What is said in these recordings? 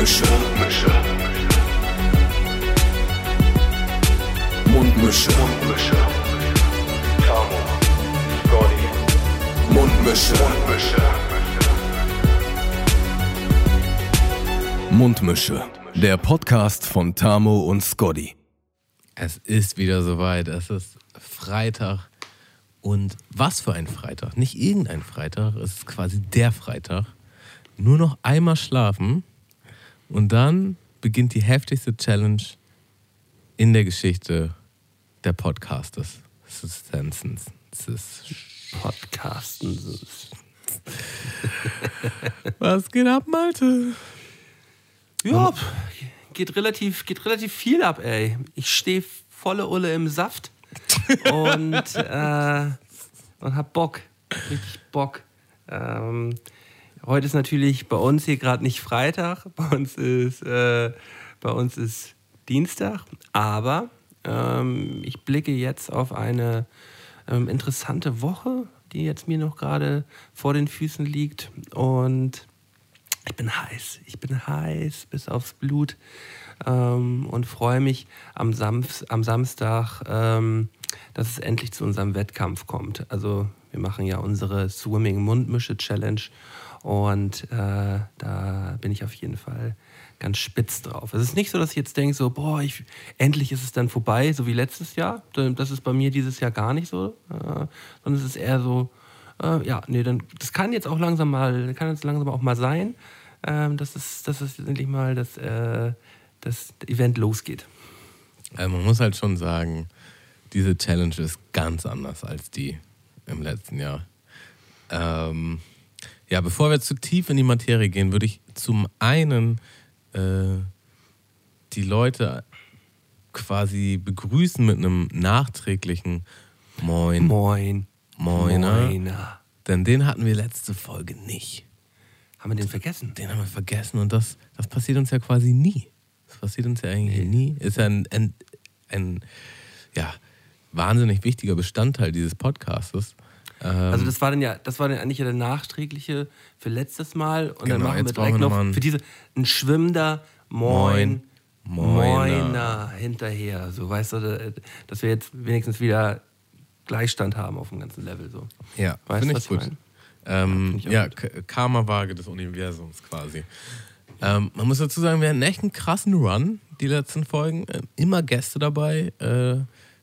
Mundmische. Mundmische. Mundmische. Mundmische. Tamo. Scotty. Mundmische. Mundmische. Mundmische. Der Podcast von Tamo und Scotty. Es ist wieder soweit. Es ist Freitag. Und was für ein Freitag? Nicht irgendein Freitag. Es ist quasi der Freitag. Nur noch einmal schlafen. Und dann beginnt die heftigste Challenge in der Geschichte der Podcasters. Substances. Podcasten. Was geht ab, Malte? Ja, geht relativ, geht relativ viel ab, ey. Ich stehe volle Ulle im Saft und, äh, und hab Bock. Richtig Bock. Ähm, heute ist natürlich bei uns hier gerade nicht Freitag, bei uns ist, äh, bei uns ist Dienstag, aber ähm, ich blicke jetzt auf eine ähm, interessante Woche, die jetzt mir noch gerade vor den Füßen liegt und ich bin heiß. Ich bin heiß bis aufs Blut ähm, und freue mich am, Samf am Samstag, ähm, dass es endlich zu unserem Wettkampf kommt. Also wir machen ja unsere Swimming-Mundmische-Challenge und äh, da bin ich auf jeden Fall ganz spitz drauf. Es ist nicht so, dass ich jetzt denke, so, boah, ich, endlich ist es dann vorbei, so wie letztes Jahr. Das ist bei mir dieses Jahr gar nicht so, äh, sondern es ist eher so, äh, ja, nee, dann, das kann jetzt auch langsam mal, kann jetzt langsam auch mal sein, ähm, dass, es, dass es endlich mal das, äh, das Event losgeht. Also man muss halt schon sagen, diese Challenge ist ganz anders als die im letzten Jahr. Ähm, ja, bevor wir zu tief in die Materie gehen, würde ich zum einen äh, die Leute quasi begrüßen mit einem nachträglichen Moin. Moin. Moiner. Moiner. Denn den hatten wir letzte Folge nicht. Haben wir den vergessen? Den haben wir vergessen und das, das passiert uns ja quasi nie. Das passiert uns ja eigentlich nie. Ist ja ein, ein, ein ja, wahnsinnig wichtiger Bestandteil dieses Podcastes. Ähm, Also das war dann ja, das war dann eigentlich ja der nachträgliche für letztes Mal und dann Genau, machen wir direkt noch noch für diese ein schwimmender Moin, Moiner. Moiner hinterher. So weißt du, dass wir jetzt wenigstens wieder Gleichstand haben auf dem ganzen Level. So. Ja, Weißt finde ich gut. ich meine? Ähm, ja, gut. Karma-Waage des Universums quasi. Ähm, man muss dazu sagen, wir hatten echt einen krassen Run, die letzten Folgen. Ähm, immer Gäste dabei, äh,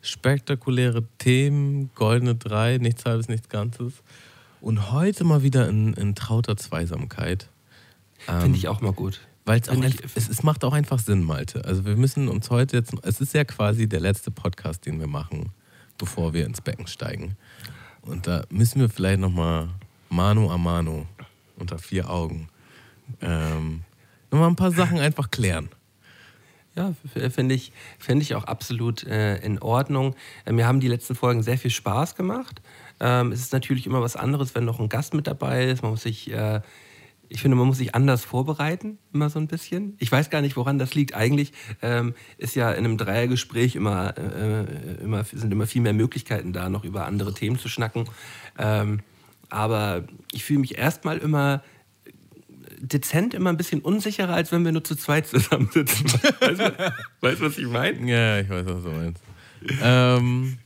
spektakuläre Themen, goldene Drei, nichts halbes, nichts Ganzes. Und heute mal wieder in, in trauter Zweisamkeit. Ähm, Finde ich auch mal gut. Weil es es, es macht auch einfach Sinn, Malte. Also wir müssen uns heute jetzt, es ist ja quasi der letzte Podcast, den wir machen, bevor wir ins Becken steigen. Und da müssen wir vielleicht nochmal Mano a Mano unter vier Augen ähm, nochmal ein paar Sachen einfach klären. Ja, finde ich, finde ich auch absolut äh, in Ordnung. Äh, mir haben die letzten Folgen sehr viel Spaß gemacht. Ähm, es ist natürlich immer was anderes, wenn noch ein Gast mit dabei ist. Man muss sich, äh, ich finde, man muss sich anders vorbereiten, immer so ein bisschen. Ich weiß gar nicht, woran das liegt. Eigentlich ähm, ist ja in einem Dreiergespräch immer, äh, immer, sind immer viel mehr Möglichkeiten da, noch über andere Themen zu schnacken. Ähm, aber ich fühle mich erstmal immer dezent immer ein bisschen unsicherer, als wenn wir nur zu zweit zusammensitzen. Weißt du, weißt was ich meine? Ja, ich weiß, was du meinst. ähm,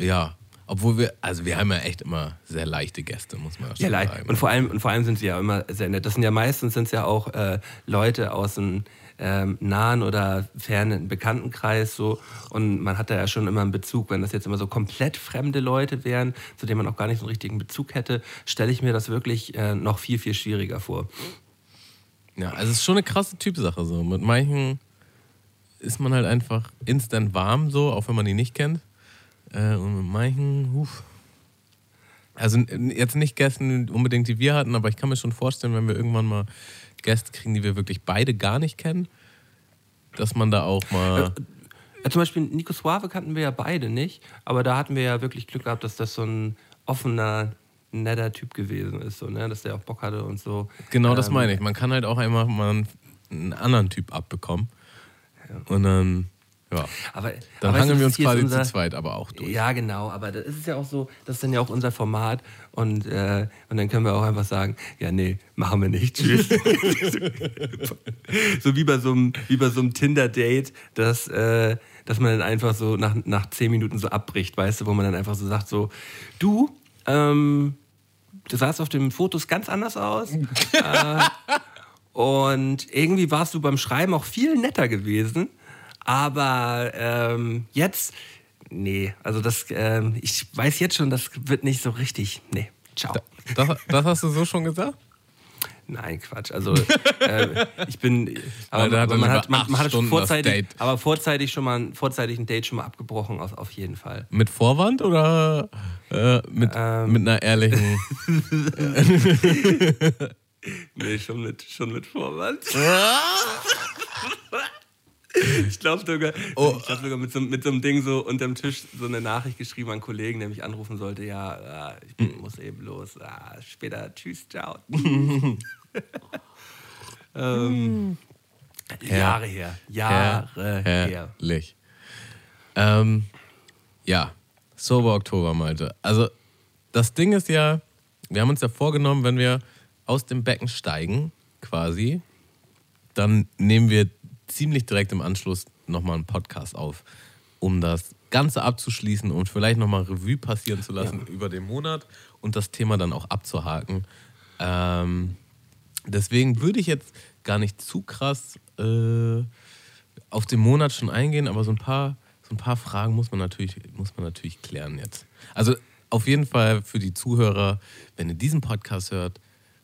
ja, obwohl wir, also wir haben ja echt immer sehr leichte Gäste, muss man schon Ja, sagen. Und vor allem, und vor allem sind sie ja immer sehr nett. Das sind ja meistens sind's ja auch äh, Leute aus einem ähm, nahen oder fernen Bekanntenkreis so. Und man hat da ja schon immer einen Bezug. Wenn das jetzt immer so komplett fremde Leute wären, zu denen man auch gar nicht so einen richtigen Bezug hätte, stelle ich mir das wirklich äh, noch viel, viel schwieriger vor. Ja, also es ist schon eine krasse Typsache so. Mit manchen ist man halt einfach instant warm so, auch wenn man die nicht kennt. Äh, und mit manchen, huf. Also jetzt nicht Gästen unbedingt, die wir hatten, aber ich kann mir schon vorstellen, wenn wir irgendwann mal Gäste kriegen, die wir wirklich beide gar nicht kennen, dass man da auch mal. Ja, zum Beispiel Nico Suave kannten wir ja beide nicht, aber da hatten wir ja wirklich Glück gehabt, dass das so ein offener, netter Typ gewesen ist, so, ne? dass der auch Bock hatte und so. Genau das Ähm, meine ich. Man kann halt auch einmal mal einen, einen anderen Typ abbekommen. Und dann Ja. Aber, Dann aber hangeln wir uns quasi unser- zu zweit aber auch durch. Ja, genau, aber das ist ja auch so, das ist dann ja auch unser Format und, äh, und dann können wir auch einfach sagen, ja, nee, machen wir nicht, tschüss. so wie bei so einem, wie bei so einem Tinder-Date, dass, äh, dass man dann einfach so nach, nach zehn Minuten so abbricht, weißt du, wo man dann einfach so sagt, so, du, ähm, du sahst auf den Fotos ganz anders aus. äh, und irgendwie warst du beim Schreiben auch viel netter gewesen. Aber ähm, jetzt, nee, also das, ähm, ich weiß jetzt schon, das wird nicht so richtig. Nee, ciao. Das, das hast du so schon gesagt? Nein, Quatsch. Also äh, ich bin, aber, er man hat, man, man hat schon vorzeitig, aber vorzeitig schon mal, ein- vorzeitig ein Date schon mal abgebrochen, auf, auf jeden Fall. Mit Vorwand oder äh, mit, Ähm. mit einer ehrlichen. Nee, schon mit, schon mit Vorwand. Ich glaube sogar, Oh. ich glaub sogar mit, so, mit so einem Ding so unterm Tisch so eine Nachricht geschrieben an einen Kollegen, der mich anrufen sollte. Ja, ah, ich bin, muss eben los. Ah, später, tschüss, ciao. ähm, Jahre her. Jahre her. Herrlich. Ähm, ja, Sober Oktober, Malte. Also, das Ding ist ja, wir haben uns ja vorgenommen, wenn wir aus dem Becken steigen, quasi, dann nehmen wir ziemlich direkt im Anschluss nochmal einen Podcast auf, um das Ganze abzuschließen und vielleicht nochmal Revue passieren zu lassen über den Monat und das Thema dann auch abzuhaken. Ähm, deswegen würde ich jetzt gar nicht zu krass äh, auf den Monat schon eingehen, aber so ein paar, so ein paar Fragen muss man natürlich, muss man natürlich klären jetzt. Also auf jeden Fall für die Zuhörer, wenn ihr diesen Podcast hört,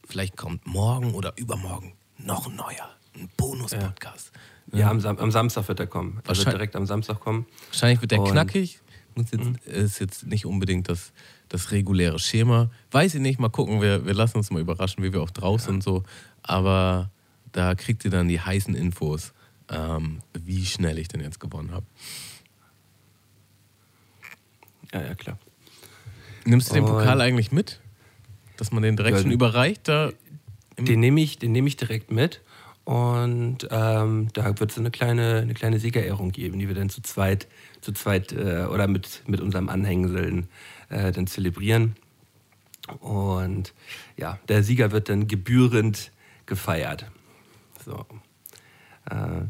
vielleicht kommt morgen oder übermorgen noch ein neuer, ein Bonus-Podcast. Ja, am, Sam am Samstag wird er kommen. Er wird Wahrscheinlich- direkt am Samstag kommen. Wahrscheinlich wird der Und- knackig. Muss jetzt, Ist jetzt nicht unbedingt das, das reguläre Schema. Weiß ich nicht, mal gucken. Wir, wir lassen uns mal überraschen, wie wir auch draußen und so. Aber da kriegt ihr dann die heißen Infos, ähm, wie schnell ich denn jetzt gewonnen habe. Ja, ja, klar. Nimmst du den Und- Pokal eigentlich mit? Dass man den direkt Ja, schon überreicht? Da Den nehme ich, den nehme ich direkt mit. Und ähm, da wird es eine kleine, eine kleine Siegerehrung geben, die wir dann zu zweit, zu zweit äh, oder mit, mit unserem Anhängseln äh, dann zelebrieren. Und ja, der Sieger wird dann gebührend gefeiert. So. Äh,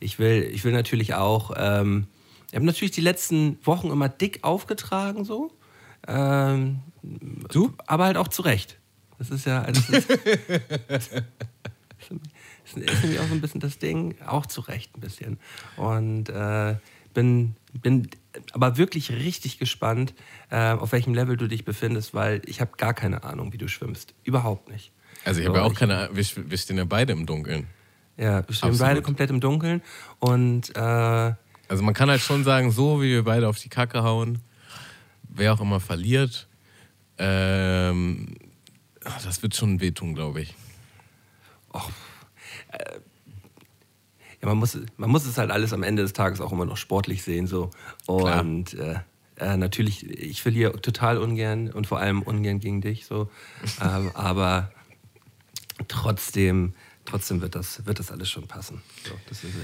ich, will, ich will natürlich auch, ähm, ich habe natürlich die letzten Wochen immer dick aufgetragen, so. Ähm, Du? aber halt auch zu Recht. Das ist ja. Das ist, ist, ist nämlich auch so ein bisschen das Ding, auch zu Recht ein bisschen. Und äh, bin, bin aber wirklich richtig gespannt, äh, auf welchem Level du dich befindest, weil ich habe gar keine Ahnung, wie du schwimmst. Überhaupt nicht. also ich So, habe ja auch keine Ahnung. Wir, wir stehen ja beide im Dunkeln. Ja, wir stehen Absolut. beide komplett im Dunkeln und äh, Also man kann halt schon sagen, so wie wir beide auf die Kacke hauen, wer auch immer verliert, ähm, das wird schon wehtun, glaube ich. Ja, man, muss, man muss es halt alles am Ende des Tages auch immer noch sportlich sehen. So. Und äh, äh, natürlich, ich verliere total ungern und vor allem ungern gegen dich. So. ähm, aber trotzdem, trotzdem wird das, wird das alles schon passen. So, das ist,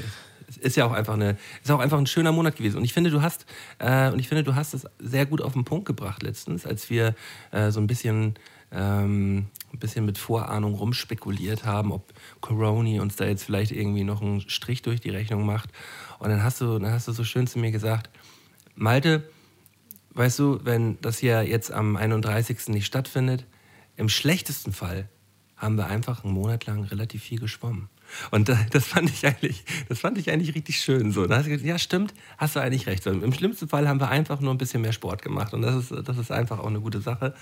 es ist ja auch einfach eine, ist auch einfach ein schöner Monat gewesen. Und ich finde, du hast, äh, und ich finde, du hast es sehr gut auf den Punkt gebracht letztens, als wir äh, so ein bisschen, ähm, ein bisschen mit Vorahnung rumspekuliert haben, ob Coroni uns da jetzt vielleicht irgendwie noch einen Strich durch die Rechnung macht. Und dann hast du, dann hast du so schön zu mir gesagt, Malte, weißt du, wenn das hier jetzt am 31. nicht stattfindet, im schlechtesten Fall haben wir einfach einen Monat lang relativ viel geschwommen. Und da- das fand ich eigentlich, das fand ich eigentlich richtig schön. So, da hast du gesagt, ja, stimmt, hast du eigentlich recht. Im schlimmsten Fall haben wir einfach nur ein bisschen mehr Sport gemacht. Und das ist, das ist einfach auch eine gute Sache.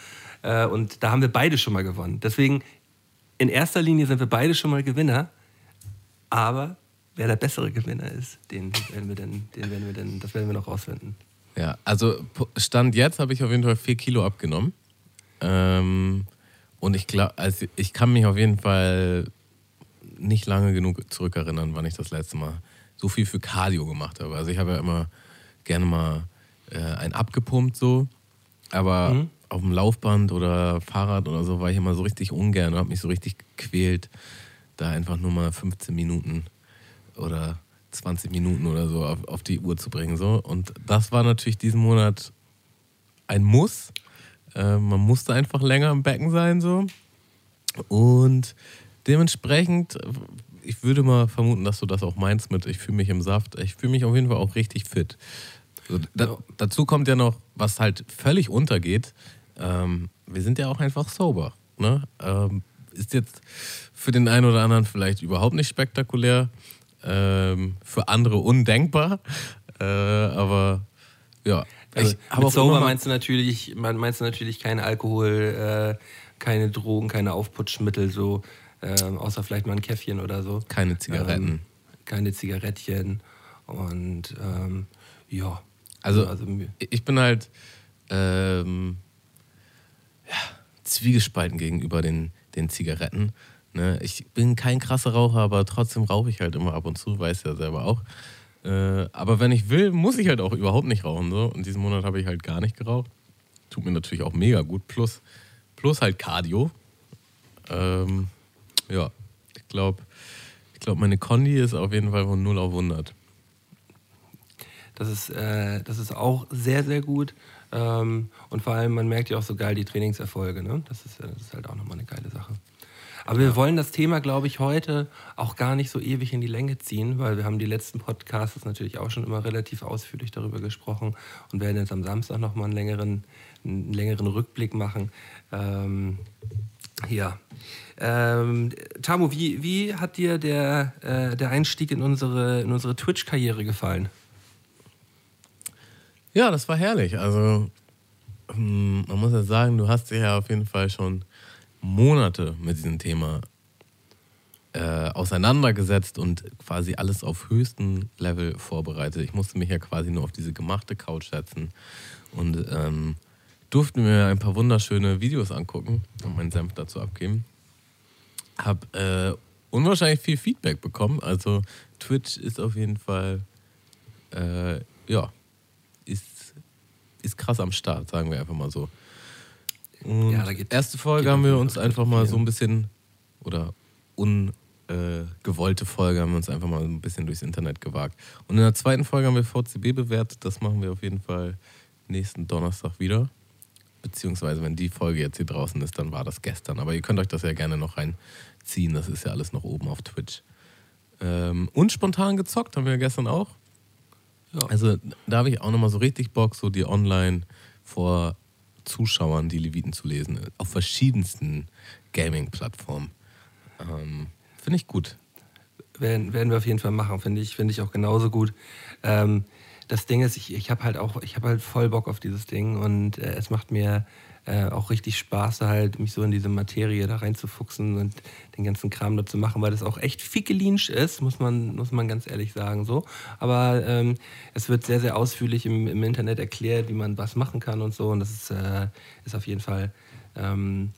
Äh, Und da haben wir beide schon mal gewonnen. Deswegen, in erster Linie sind wir beide schon mal Gewinner. Aber wer der bessere Gewinner ist, den werden wir dann, den werden wir dann, das werden wir noch rausfinden. Ja, also Stand jetzt habe ich auf jeden Fall vier Kilo abgenommen. Ähm, und ich glaube, also ich kann mich auf jeden Fall nicht lange genug zurückerinnern, wann ich das letzte Mal so viel für Cardio gemacht habe. Also ich habe ja immer gerne mal äh, ein abgepumpt so, aber auf dem Laufband oder Fahrrad oder so war ich immer so richtig ungern und habe mich so richtig gequält, da einfach nur mal 15 Minuten oder 20 Minuten oder so auf, auf die Uhr zu bringen. So. Und das war natürlich diesen Monat ein Muss. Äh, man musste einfach länger im Becken sein. So. Und dementsprechend, ich würde mal vermuten, dass du das auch meinst mit, ich fühle mich im Saft. Ich fühle mich auf jeden Fall auch richtig fit. So, da, dazu kommt ja noch, was halt völlig untergeht. Ähm, wir sind ja auch einfach sober. Ne? Ähm, ist jetzt für den einen oder anderen vielleicht überhaupt nicht spektakulär, ähm, für andere undenkbar. Äh, aber ja. Also, mit Sober meinst du natürlich, meinst du natürlich kein Alkohol, äh, keine Drogen, keine Aufputschmittel, so äh, außer vielleicht mal ein Käffchen oder so. Keine Zigaretten. Ähm, keine Zigarettchen und ähm, ja. Also, also, ich bin halt ähm, ja, zwiegespalten gegenüber den, den Zigaretten. Ne? Ich bin kein krasser Raucher, aber trotzdem rauche ich halt immer ab und zu, weiß ja selber auch. Äh, aber wenn ich will, muss ich halt auch überhaupt nicht rauchen. So. Und diesen Monat habe ich halt gar nicht geraucht. Tut mir natürlich auch mega gut. Plus, plus halt Cardio. Ähm, ja, ich glaube, ich glaub, meine Condi ist auf jeden Fall von 0 auf 100. Das ist, äh, das ist auch sehr, sehr gut. Ähm, und vor allem, man merkt ja auch so geil die Trainingserfolge. Ne? Das, ist, das ist halt auch nochmal eine geile Sache. Aber wir wollen das Thema, glaube ich, heute auch gar nicht so ewig in die Länge ziehen, weil wir haben die letzten Podcasts natürlich auch schon immer relativ ausführlich darüber gesprochen und werden jetzt am Samstag nochmal einen längeren, einen längeren Rückblick machen. Ähm, ja. Ähm, Tamu, wie, wie hat dir der, äh, der Einstieg in unsere, in unsere Twitch-Karriere gefallen? Ja, das war herrlich. Also, hm, man muss ja sagen, du hast dich ja auf jeden Fall schon Monate mit diesem Thema äh, auseinandergesetzt und quasi alles auf höchstem Level vorbereitet. Ich musste mich ja quasi nur auf diese gemachte Couch setzen und ähm, durfte mir ein paar wunderschöne Videos angucken und meinen Senf dazu abgeben. Hab äh, unwahrscheinlich viel Feedback bekommen. Also Twitch ist auf jeden Fall äh, ja ist, ist krass am Start, sagen wir einfach mal so. Und ja, geht, erste Folge haben wir uns einfach mal so ein bisschen, oder ungewollte äh, Folge haben wir uns einfach mal ein bisschen durchs Internet gewagt. Und in der zweiten Folge haben wir VCB bewertet. Das machen wir auf jeden Fall nächsten Donnerstag wieder. Beziehungsweise, wenn die Folge jetzt hier draußen ist, dann war das gestern. Aber ihr könnt euch das ja gerne noch reinziehen. Das ist ja alles noch oben auf Twitch. Ähm, und spontan gezockt haben wir gestern auch. Ja. Also da habe ich auch nochmal so richtig Bock, so die online vor Zuschauern die Leviten zu lesen. Auf verschiedensten Gaming-Plattformen. Ähm, Finde ich gut. Werden, werden wir auf jeden Fall machen, finde ich, find ich auch genauso gut. Ähm, das Ding ist, ich, ich habe halt auch, ich habe halt voll Bock auf dieses Ding und äh, es macht mir äh, auch richtig Spaß, halt mich so in diese Materie da reinzufuchsen und den ganzen Kram da zu machen, weil das auch echt fickelinsch ist, muss man, muss man ganz ehrlich sagen. So. Aber ähm, es wird sehr, sehr ausführlich im, im, Internet erklärt, wie man was machen kann und so. Und das ist, äh, ist auf jeden Fall ähm,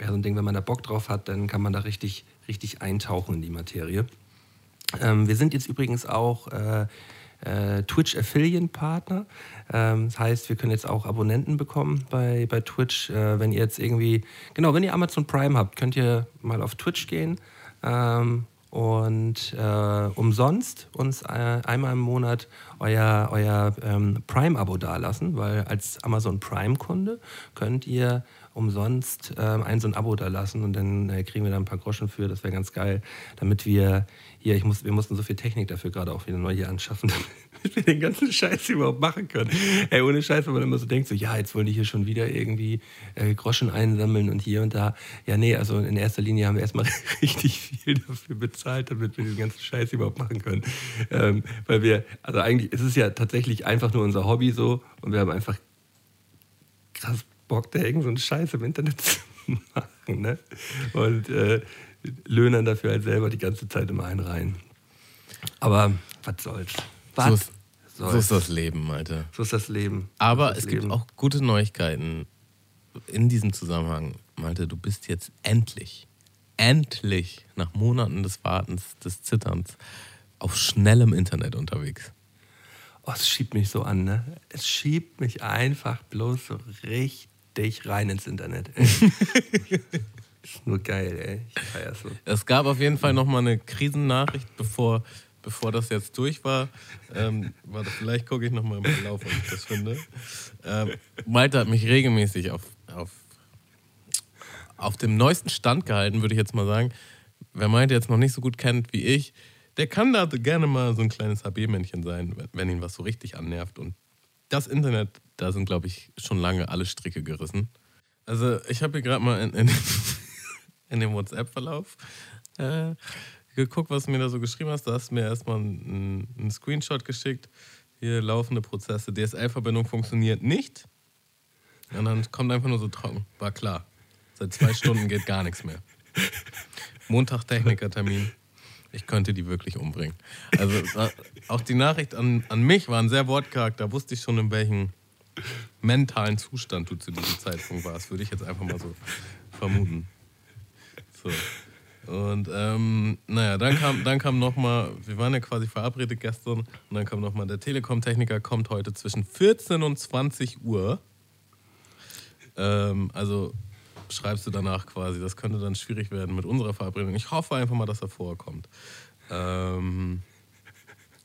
ja, so ein Ding, wenn man da Bock drauf hat, dann kann man da richtig, richtig eintauchen in die Materie. Ähm, wir sind jetzt übrigens auch äh, äh, Twitch Affiliate Partner. Ähm, das heißt, wir können jetzt auch Abonnenten bekommen bei, bei Twitch. Äh, wenn ihr jetzt irgendwie, genau, wenn ihr Amazon Prime habt, könnt ihr mal auf Twitch gehen ähm, und äh, umsonst uns äh, einmal im Monat euer, euer ähm, Prime-Abo dalassen, weil als Amazon Prime-Kunde könnt ihr umsonst ähm, ein so ein Abo da lassen und dann äh, kriegen wir da ein paar Groschen für. Das wäre ganz geil, damit wir hier, ich muss, wir mussten so viel Technik dafür gerade auch wieder neu hier anschaffen, damit wir den ganzen Scheiß überhaupt machen können. Ey, ohne Scheiß, wenn man immer so denkt, so, ja, jetzt wollen die hier schon wieder irgendwie äh, Groschen einsammeln und hier und da. Ja, nee, also in erster Linie haben wir erstmal richtig viel dafür bezahlt, damit wir den ganzen Scheiß überhaupt machen können. Ähm, weil wir, also eigentlich, es ist ja tatsächlich einfach nur unser Hobby so und wir haben einfach krass Bock, da irgend so einen Scheiß im Internet zu machen. Ne? Und äh, löhnen dafür halt selber die ganze Zeit immer einen rein. Aber was soll's? Was so ist, soll's? so ist das Leben, Alter. So ist das Leben. Aber das es Leben. gibt auch gute Neuigkeiten in diesem Zusammenhang. Malte, du bist jetzt endlich, endlich nach Monaten des Wartens, des Zitterns auf schnellem Internet unterwegs. Oh, es schiebt mich so an, ne? Es schiebt mich einfach bloß so richtig rein ins Internet. ist nur geil, ey. Ich feier so. Es gab auf jeden Fall nochmal eine Krisennachricht, bevor, bevor das jetzt durch war, ähm, warte, vielleicht gucke ich nochmal im Verlauf, ob ich das finde. Ähm, Malte hat mich regelmäßig auf, auf, auf dem neuesten Stand gehalten, würde ich jetzt mal sagen. Wer Malte jetzt noch nicht so gut kennt wie ich, der kann da gerne mal so ein kleines HB-Männchen sein, wenn ihn was so richtig annervt. Und das Internet, da sind, glaube ich, schon lange alle Stricke gerissen. Also ich habe hier gerade mal in, in, in dem WhatsApp-Verlauf äh, geguckt, was du mir da so geschrieben hast. Da hast du mir erstmal einen, einen Screenshot geschickt. Hier laufende Prozesse. DSL-Verbindung funktioniert nicht. Und dann kommt einfach nur so trocken. War klar. Seit zwei Stunden geht gar nichts mehr. Montag Technikertermin. Ich könnte die wirklich umbringen. Also auch die Nachricht an, an mich war ein sehr. Da wusste ich schon, in welchem mentalen Zustand du zu diesem Zeitpunkt warst. Würde ich jetzt einfach mal so vermuten. So. Und ähm, naja, dann kam, dann kam nochmal, wir waren ja quasi verabredet gestern, und dann kam nochmal, der Telekom-Techniker kommt heute zwischen 14 und 20 Uhr. Ähm, also schreibst du danach quasi, das könnte dann schwierig werden mit unserer Verabredung. Ich hoffe einfach mal, dass er vorkommt. Ähm,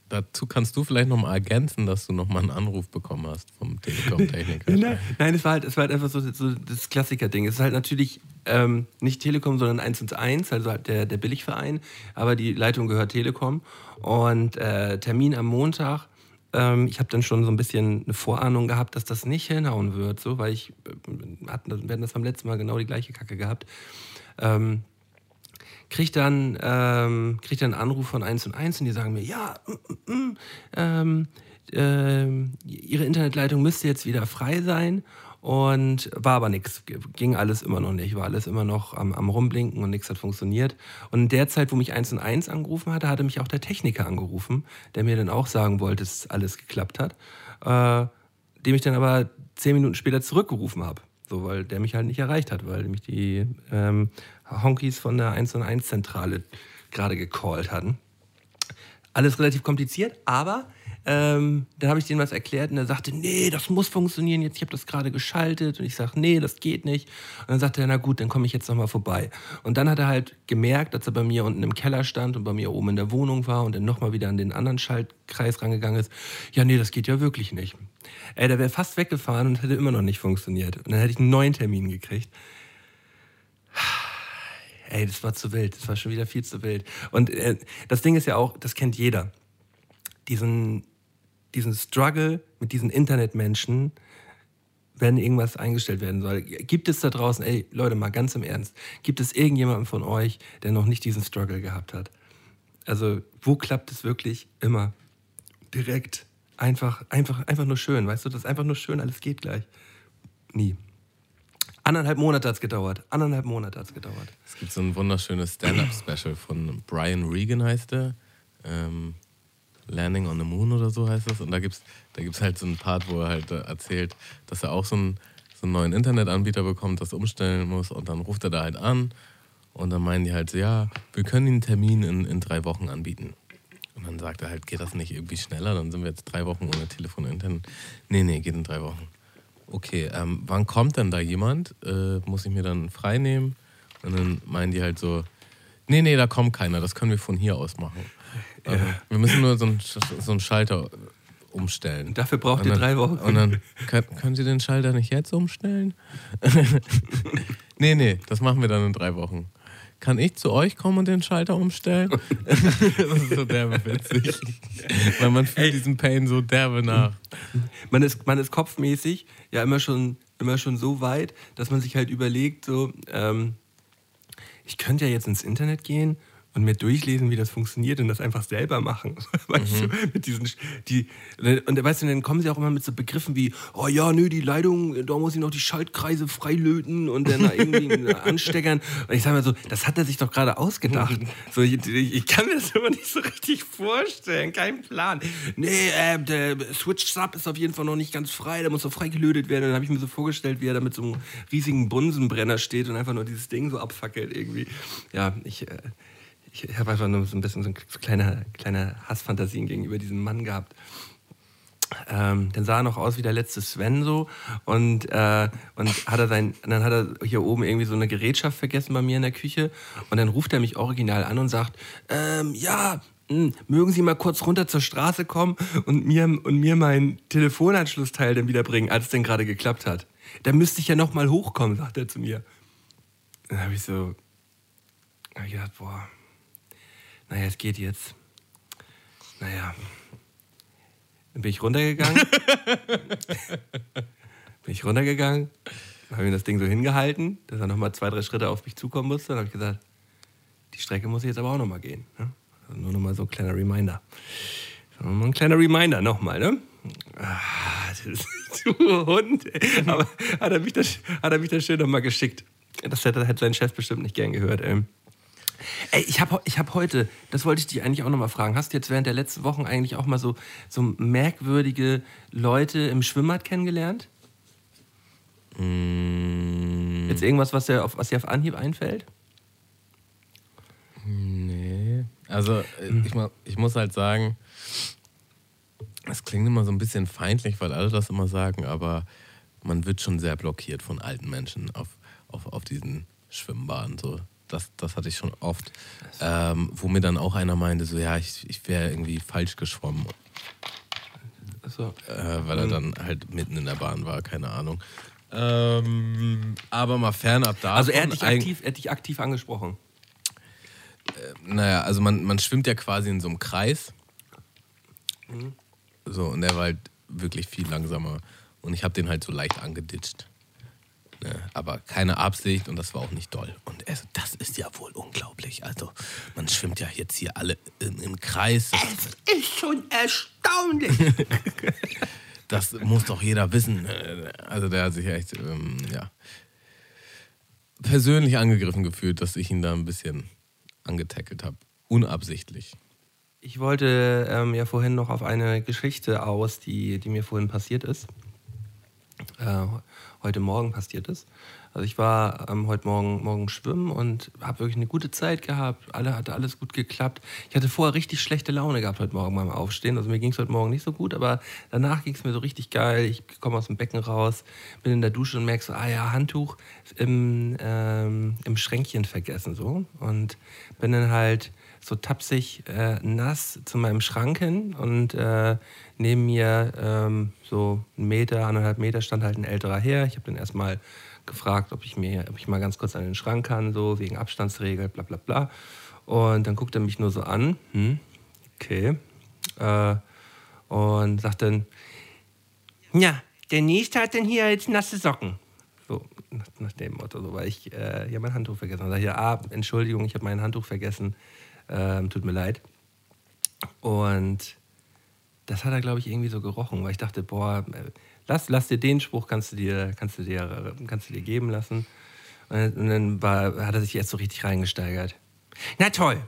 dazu kannst du vielleicht nochmal ergänzen, dass du nochmal einen Anruf bekommen hast vom Telekom-Techniker. nein, nein, es war halt, es war halt einfach so, so das Klassiker-Ding. Es ist halt natürlich ähm, nicht Telekom, sondern 1 und 1, also halt der, der Billigverein, aber die Leitung gehört Telekom. Und äh, Termin am Montag. Ähm, ich habe dann schon so ein bisschen eine Vorahnung gehabt, dass das nicht hinhauen wird, so, weil ich, äh, hatten, wir hatten das beim letzten Mal genau die gleiche Kacke gehabt. Ähm, kriege dann, ähm, krieg dann einen Anruf von 1 und 1 und die sagen mir, ja, mm, mm, mm ähm, äh, ihre Internetleitung müsste jetzt wieder frei sein und war aber nichts, ging alles immer noch nicht, war alles immer noch am, am Rumblinken und nichts hat funktioniert. Und in der Zeit, wo mich 1 und 1 angerufen hatte, hatte mich auch der Techniker angerufen, der mir dann auch sagen wollte, dass alles geklappt hat, äh, dem ich dann aber zehn Minuten später zurückgerufen habe. So, weil der mich halt nicht erreicht hat, weil mich die ähm, Honkies von der 1&1 Zentrale gerade gecallt hatten. Alles relativ kompliziert, aber ähm, dann habe ich denen was erklärt und er sagte, nee, das muss funktionieren jetzt, ich habe das gerade geschaltet und ich sage, nee, das geht nicht. Und dann sagte er, na gut, dann komme ich jetzt nochmal vorbei. Und dann hat er halt gemerkt, dass er bei mir unten im Keller stand und bei mir oben in der Wohnung war und dann nochmal wieder an den anderen Schaltkreis rangegangen ist. Ja, nee, das geht ja wirklich nicht. Ey, der wäre fast weggefahren und hätte immer noch nicht funktioniert. Und dann hätte ich einen neuen Termin gekriegt ey, das war zu wild, das war schon wieder viel zu wild. Und äh, das Ding ist ja auch, das kennt jeder. Diesen, diesen Struggle mit diesen Internetmenschen, wenn irgendwas eingestellt werden soll. Gibt es da draußen, ey, Leute, mal ganz im Ernst, gibt es irgendjemanden von euch, der noch nicht diesen Struggle gehabt hat? Also, wo klappt es wirklich immer? Direkt. Einfach, einfach, einfach nur schön, weißt du? Das ist einfach nur schön, alles geht gleich. Nie. Anderthalb Monate hat es gedauert. Anderthalb Monate hat es gedauert. Es gibt so ein wunderschönes Stand-Up-Special von Brian Regan, heißt der. Ähm, Landing on the Moon oder so heißt das. Und da gibt es da gibt's halt so einen Part, wo er halt äh, erzählt, dass er auch so einen, so einen neuen Internetanbieter bekommt, das umstellen muss. Und dann ruft er da halt an. Und dann meinen die halt so, ja, wir können Ihnen einen Termin in, in drei Wochen anbieten. Und dann sagt er halt, geht das nicht irgendwie schneller? Dann sind wir jetzt drei Wochen ohne Telefon Internet. Nee, nee, geht in drei Wochen. Okay, ähm, wann kommt denn da jemand? Äh, muss ich mir dann frei nehmen? Und dann meinen die halt so, nee, nee, da kommt keiner, das können wir von hier aus machen. Ja. Ähm, wir müssen nur so einen, so einen Schalter umstellen. Dafür braucht ihr drei Wochen. Und dann können, können Sie den Schalter nicht jetzt umstellen? nee, nee, das machen wir dann in drei Wochen. Kann ich zu euch kommen und den Schalter umstellen? das ist so derbe witzig. Weil man fühlt Ey. diesen Pain so derbe nach. Man ist, man ist kopfmäßig ja immer schon, immer schon so weit, dass man sich halt überlegt, so, ähm, ich könnte ja jetzt ins Internet gehen und mir durchlesen, wie das funktioniert und das einfach selber machen. Weißt mhm. du, mit diesen, die, und weißt du, dann kommen sie auch immer mit so Begriffen wie, oh ja, nö, die Leitung, da muss ich noch die Schaltkreise freilöten und dann irgendwie ansteckern. Und ich sage mal so, das hat er sich doch gerade ausgedacht. so, ich, ich, kann mir das immer nicht so richtig vorstellen, kein Plan. Nee, äh, der Switch-Sub ist auf jeden Fall noch nicht ganz frei, der muss noch freigelötet werden. Und dann habe ich mir so vorgestellt, wie er da mit so einem riesigen Bunsenbrenner steht und einfach nur dieses Ding so abfackelt irgendwie. Ja, ich... Äh, ich habe einfach nur so ein bisschen so, kleine, kleine Hassfantasien gegenüber diesem Mann gehabt. Ähm, dann sah er noch aus wie der letzte Sven so und, äh, und hat er sein, dann hat er hier oben irgendwie so eine Gerätschaft vergessen bei mir in der Küche und dann ruft er mich original an und sagt, ähm, ja, hm, mögen Sie mal kurz runter zur Straße kommen und mir, und mir meinen Telefonanschlussteil dann wieder bringen, als es denn gerade geklappt hat. Da müsste ich ja noch mal hochkommen, sagt er zu mir. Dann habe ich so hab ich gedacht, boah, naja, es geht jetzt. Naja. Dann bin ich runtergegangen. bin ich runtergegangen, habe ihm das Ding so hingehalten, dass er noch mal zwei, drei Schritte auf mich zukommen musste. Dann habe ich gesagt, die Strecke muss ich jetzt aber auch noch mal gehen. Ne? Also nur noch mal so ein kleiner Reminder. So, ein kleiner Reminder nochmal, ne? Ah, das, du Hund. Aber hat er mich das, hat er mich das schön nochmal geschickt. Das hätte, hätte sein Chef bestimmt nicht gern gehört, ey. Ey, ich habe ich hab heute, das wollte ich dich eigentlich auch nochmal fragen, hast du jetzt während der letzten Wochen eigentlich auch mal so, so merkwürdige Leute im Schwimmbad kennengelernt? Jetzt irgendwas, was dir auf, was dir auf Anhieb einfällt? Nee. Also, äh, ich, mu- ich muss halt sagen, es klingt immer so ein bisschen feindlich, weil alle das immer sagen, aber man wird schon sehr blockiert von alten Menschen auf, auf, auf diesen Schwimmbahnen. So. Das, das hatte ich schon oft. Ähm, wo mir dann auch einer meinte, so, ja, ich, ich wäre irgendwie falsch geschwommen, Achso. äh, weil er dann halt mitten in der Bahn war, keine Ahnung. Ähm, aber mal fernab davon. Also er hat, dich aktiv, er hat dich aktiv angesprochen. Naja, also man, man schwimmt ja quasi in so einem Kreis. So, und der war halt wirklich viel langsamer. Und ich habe den halt so leicht angeditscht. Ne, aber keine Absicht und das war auch nicht doll. Und er so, das ist ja wohl unglaublich. Also, man schwimmt ja jetzt hier alle in, im Kreis. Das, Ist schon erstaunlich. das muss doch jeder wissen. Also, der hat sich echt, ähm, ja, persönlich angegriffen gefühlt, dass ich ihn da ein bisschen angetackelt habe. Unabsichtlich. Ich wollte ähm, ja vorhin noch auf eine Geschichte aus, die, die mir vorhin passiert ist. Äh, heute Morgen passiert ist. Also ich war ähm, heute Morgen, morgen schwimmen und habe wirklich eine gute Zeit gehabt. Alle hatte alles gut geklappt. Ich hatte vorher richtig schlechte Laune gehabt heute Morgen beim Aufstehen. Also mir ging es heute Morgen nicht so gut, aber danach ging es mir so richtig geil. Ich komme aus dem Becken raus, bin in der Dusche und merke so, ah ja, Handtuch im, ähm, im Schränkchen vergessen so. Und bin dann halt so tapsig äh, nass zu meinem Schrank hin und äh, neben mir ähm, so einen Meter, anderthalb Meter stand halt ein älterer Herr. Ich habe dann erstmal gefragt, ob ich mir, ob ich mal ganz kurz an den Schrank kann, so wegen Abstandsregel, bla bla bla. Und dann guckt er mich nur so an, hm, okay, äh, und sagt dann, ja, der nächste hat denn hier jetzt nasse Socken. So, nach, nach dem Motto, so, weil ich äh, ja mein Handtuch vergessen habe. Ja, ah, Entschuldigung, ich habe mein Handtuch vergessen. Ähm, tut mir leid. Und das hat er, glaube ich, irgendwie so gerochen, weil ich dachte, boah, äh, lass, lass dir den Spruch, kannst du dir, kannst du dir, kannst du dir geben lassen. Und dann- und dann war, hat er sich jetzt so richtig reingesteigert. Na toll.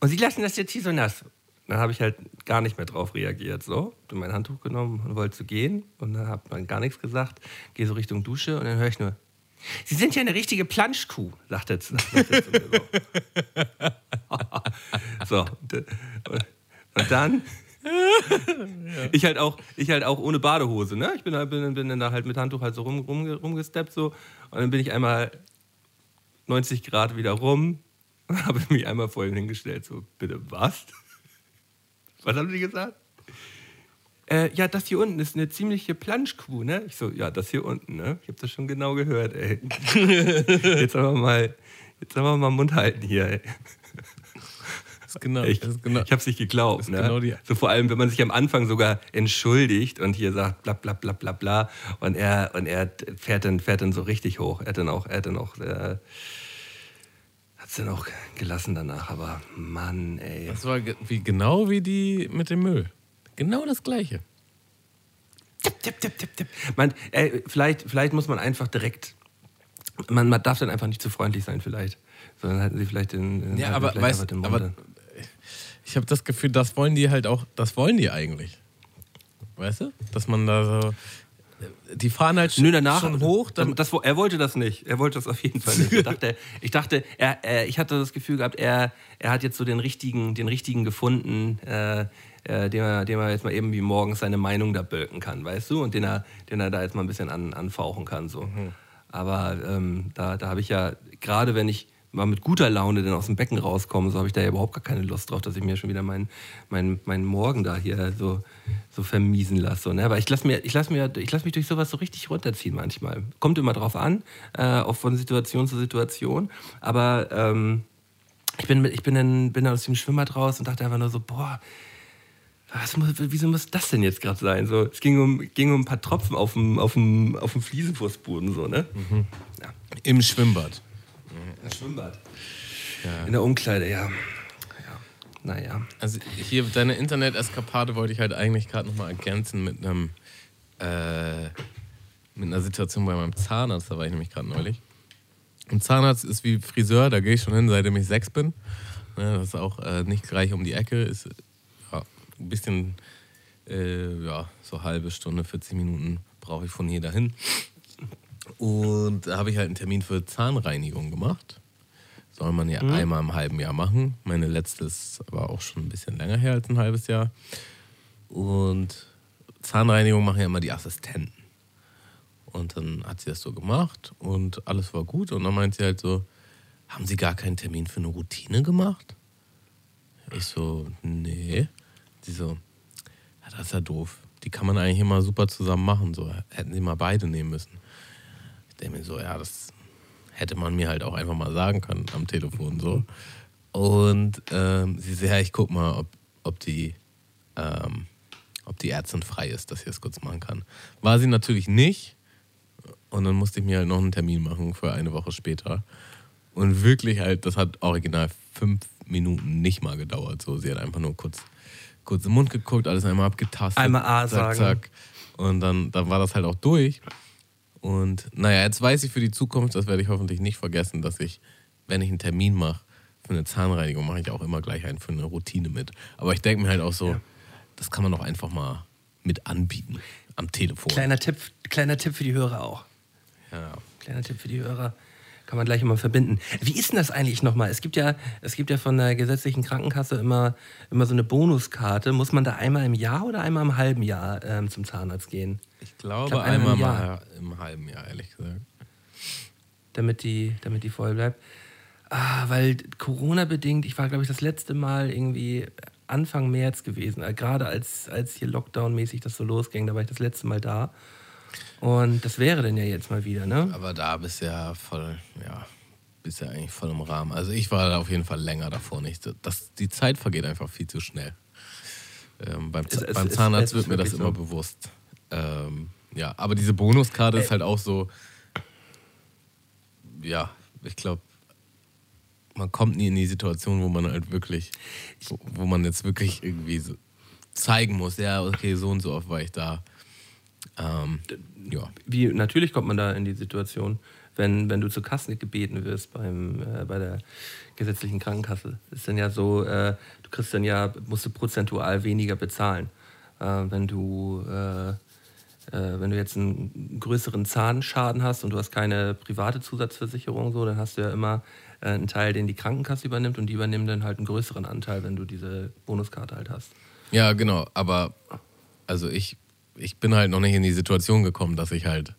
Und Sie lassen das jetzt hier so nass. Dann habe ich halt gar nicht mehr drauf reagiert. So, hab mein Handtuch genommen und wollte zu gehen. Und dann hat man gar nichts gesagt. Gehe so Richtung Dusche und dann höre ich nur, Sie sind ja eine richtige Planschkuh, sagt er zu, sagt er zu mir so. so, und, und dann ich halt auch, ich halt auch ohne Badehose, ne? Ich bin, halt- bin, bin dann da halt mit Handtuch halt so rum, rum, rumgesteppt so und dann bin ich einmal 90 Grad wieder rum und habe mich einmal vor ihm hingestellt, so, bitte was? Was haben Sie gesagt? Äh, ja, das hier unten ist eine ziemliche Planschkuh, ne? Ich so, ja, das hier unten, ne? Ich habe das schon genau gehört, ey. Jetzt aber mal, jetzt aber mal Mund halten hier, ey. Genau, Ich, genau, ich habe es nicht geglaubt. Ne? genau die- so vor allem, wenn man sich am Anfang sogar entschuldigt und hier sagt bla bla bla bla bla und er und er fährt dann fährt dann so richtig hoch. Er hat dann auch er hat dann auch äh, hat's dann auch gelassen danach. Aber Mann, ey. das war wie, genau wie die mit dem Müll. Genau das Gleiche. Tipp, tipp, tipp, tipp, tipp. Man, ey, vielleicht vielleicht muss man einfach direkt man, man darf dann einfach nicht zu freundlich sein vielleicht. Sondern halten sie vielleicht den, den Ja, aber vielleicht weißt, den aber ich habe das Gefühl, das wollen die halt auch, das wollen die eigentlich. Weißt du? Dass man da so. Die fahren halt Nö, danach, schon hoch, dann. das, er wollte das nicht. Er wollte das auf jeden Fall nicht. Ich dachte, ich, dachte er, er, ich hatte das Gefühl gehabt, er, er hat jetzt so den richtigen, den richtigen gefunden, äh, äh, dem, er, dem er jetzt mal eben wie morgens seine Meinung da bölken kann, weißt du? Und den er, den er da jetzt mal ein bisschen an, anfauchen kann. So. Aber ähm, da, da habe ich ja, gerade wenn ich mal mit guter Laune dann aus dem Becken rauskomme, so habe ich da ja überhaupt gar keine Lust drauf, dass ich mir schon wieder meinen mein, mein Morgen da hier so, so vermiesen lasse. Ne? Aber ich lasse lass lass mich durch sowas so richtig runterziehen manchmal. Kommt immer drauf an, äh, auch von Situation zu Situation. Aber ähm, ich, bin, ich bin, dann, bin dann aus dem Schwimmbad raus und dachte einfach nur so, boah, was muss, wieso muss das denn jetzt gerade sein? So, es ging um, ging um ein paar Tropfen auf dem, auf dem, auf dem Fliesenfußboden. So, ne? Mhm. Ja. Im Schwimmbad. Im Schwimmbad. Ja. In der Umkleide, ja. ja. Naja. Also hier deine Internet-Eskapade wollte ich halt eigentlich gerade nochmal ergänzen mit einem äh, mit einer Situation bei meinem Zahnarzt, da war ich nämlich gerade neulich. Und Zahnarzt ist wie Friseur, da gehe ich schon hin, seitdem ich sechs bin. Ne, das ist auch äh, nicht gleich um die Ecke, ist ein bisschen, äh, ja, so halbe Stunde, 40 Minuten brauche ich von hier dahin. Und da habe ich halt einen Termin für Zahnreinigung gemacht. Soll man ja mhm. einmal im halben Jahr machen. Meine letzte ist aber auch schon ein bisschen länger her als ein halbes Jahr. Und Zahnreinigung machen ja immer die Assistenten. Und dann hat sie das so gemacht und alles war gut. Und dann meint sie halt so, haben Sie gar keinen Termin für eine Routine gemacht? Ich so, nee. Sie so, ja, das ist ja doof. Die kann man eigentlich immer super zusammen machen. So hätten sie mal beide nehmen müssen. Ich denke mir so, ja, das hätte man mir halt auch einfach mal sagen können am Telefon so. Und ähm, sie so, ja, ich guck mal, ob, ob die ähm, ob die Ärztin frei ist, dass ich das kurz machen kann. War sie natürlich nicht. Und dann musste ich mir halt noch einen Termin machen für eine Woche später. Und wirklich halt, das hat original fünf Minuten nicht mal gedauert. So, sie hat einfach nur kurz, kurz im Mund geguckt, alles einmal abgetastet. Einmal A zack, sagen. Zack. Und dann, dann war das halt auch durch. Und naja, jetzt weiß ich für die Zukunft, das werde ich hoffentlich nicht vergessen, dass ich, wenn ich einen Termin mache für eine Zahnreinigung, mache ich auch immer gleich einen für eine Routine mit. Aber ich denke mir halt auch so, ja. das kann man doch einfach mal mit anbieten am Telefon. Kleiner Tipp, kleiner Tipp für die Hörer auch. Ja. Kleiner Tipp für die Hörer. Kann man gleich immer verbinden. Wie ist denn das eigentlich nochmal? Es gibt ja, es gibt ja von der gesetzlichen Krankenkasse immer, immer so eine Bonuskarte. Muss man da einmal im Jahr oder einmal im halben Jahr ähm, zum Zahnarzt gehen? Ich glaube, ich glaub, einmal, einmal im, im halben Jahr, ehrlich gesagt. Damit die, damit die voll bleibt. Ah, weil Corona-bedingt, ich war, glaube ich, das letzte Mal irgendwie Anfang März gewesen. Äh, gerade als, als hier Lockdown-mäßig das so losging, da war ich das letzte Mal da. Und das wäre denn ja jetzt mal wieder, ne? Aber da bist du ja voll, ja, bist ja eigentlich voll im Rahmen. Also ich war da auf jeden Fall länger davor nicht. Das, die Zeit vergeht einfach viel zu schnell. Ähm, beim, es, beim es, Zahnarzt es, wird mir das so. immer bewusst. Ähm, ja, aber diese Bonuskarte ist halt auch so, ja, ich glaube, man kommt nie in die Situation, wo man halt wirklich, wo, wo man jetzt wirklich irgendwie so zeigen muss, ja, okay, so und so oft war ich da. Ähm, ja. Wie, natürlich kommt man da in die Situation, wenn, wenn du zur Kasse gebeten wirst beim, äh, bei der gesetzlichen Krankenkasse. Ist dann ja so, äh, du kriegst dann ja, musst du prozentual weniger bezahlen. Äh, wenn du äh, äh, wenn du jetzt einen größeren Zahnschaden hast und du hast keine private Zusatzversicherung, so, dann hast du ja immer äh, einen Teil, den die Krankenkasse übernimmt und die übernehmen dann halt einen größeren Anteil, wenn du diese Bonuskarte halt hast. Ja, genau. Aber also ich ich bin halt noch nicht in die Situation gekommen, dass ich halt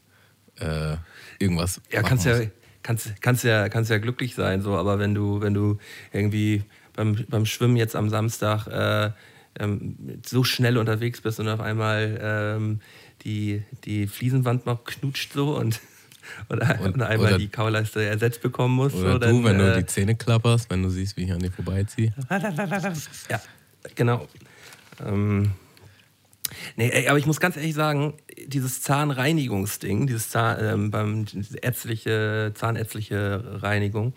äh, irgendwas. Ja, kannst muss. ja, kannst, kannst ja, kannst ja glücklich sein, so, aber wenn du, wenn du irgendwie beim, beim Schwimmen jetzt am Samstag äh, ähm, so schnell unterwegs bist und auf einmal ähm, die, die Fliesenwand noch knutscht so und, und, und einmal oder, die Kauleiste ersetzt bekommen musst. Oder so, dann, du, wenn äh, du die Zähne klapperst, wenn du siehst, wie ich an dir vorbeiziehe. ja, genau. Ähm, Nee, ey, aber ich muss ganz ehrlich sagen, dieses Zahnreinigungsding, dieses Zahn, ähm, beim diese ärztliche, zahnärztliche Reinigung,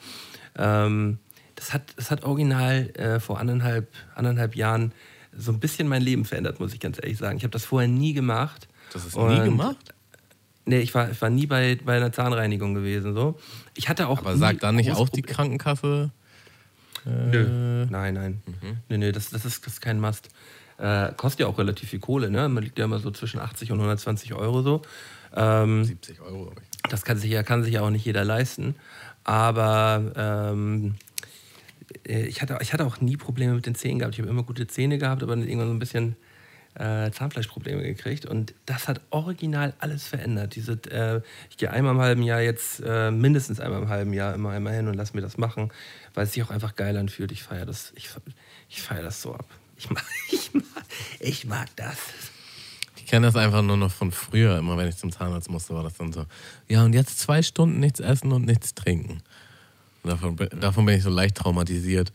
ähm, das, hat, das hat original äh, vor anderthalb, anderthalb Jahren so ein bisschen mein Leben verändert, muss ich ganz ehrlich sagen. Ich habe das vorher nie gemacht. Das ist nie gemacht? Nee, ich war, ich war nie bei, bei einer Zahnreinigung gewesen. So. Ich hatte auch Aber sagt dann nicht auch die Krankenkasse? Äh, Nö. Nein, nein. Mhm. Nee, nee, das, das, ist, das ist kein Must. Äh, kostet ja auch relativ viel Kohle, ne? Man liegt ja immer so zwischen 80 und 120 Euro so. Ähm, 70 Euro, glaube ich. Das kann sich, ja, kann sich ja auch nicht jeder leisten. Aber ähm, äh, ich, hatte, ich hatte auch nie Probleme mit den Zähnen gehabt. Ich habe immer gute Zähne gehabt, aber irgendwann so ein bisschen äh, Zahnfleischprobleme gekriegt und das hat original alles verändert. Diese, äh, ich gehe einmal im halben Jahr jetzt, äh, mindestens einmal im halben Jahr immer einmal hin und lass mir das machen, weil es sich auch einfach geil anfühlt. Ich feiere das, ich, ich feiere das so ab. Ich mag, ich mag, ich mag das. Ich kenne das einfach nur noch von früher. Immer wenn ich zum Zahnarzt musste, war das dann so. Ja, und jetzt zwei Stunden nichts essen und nichts trinken. Und davon, davon bin ich so leicht traumatisiert.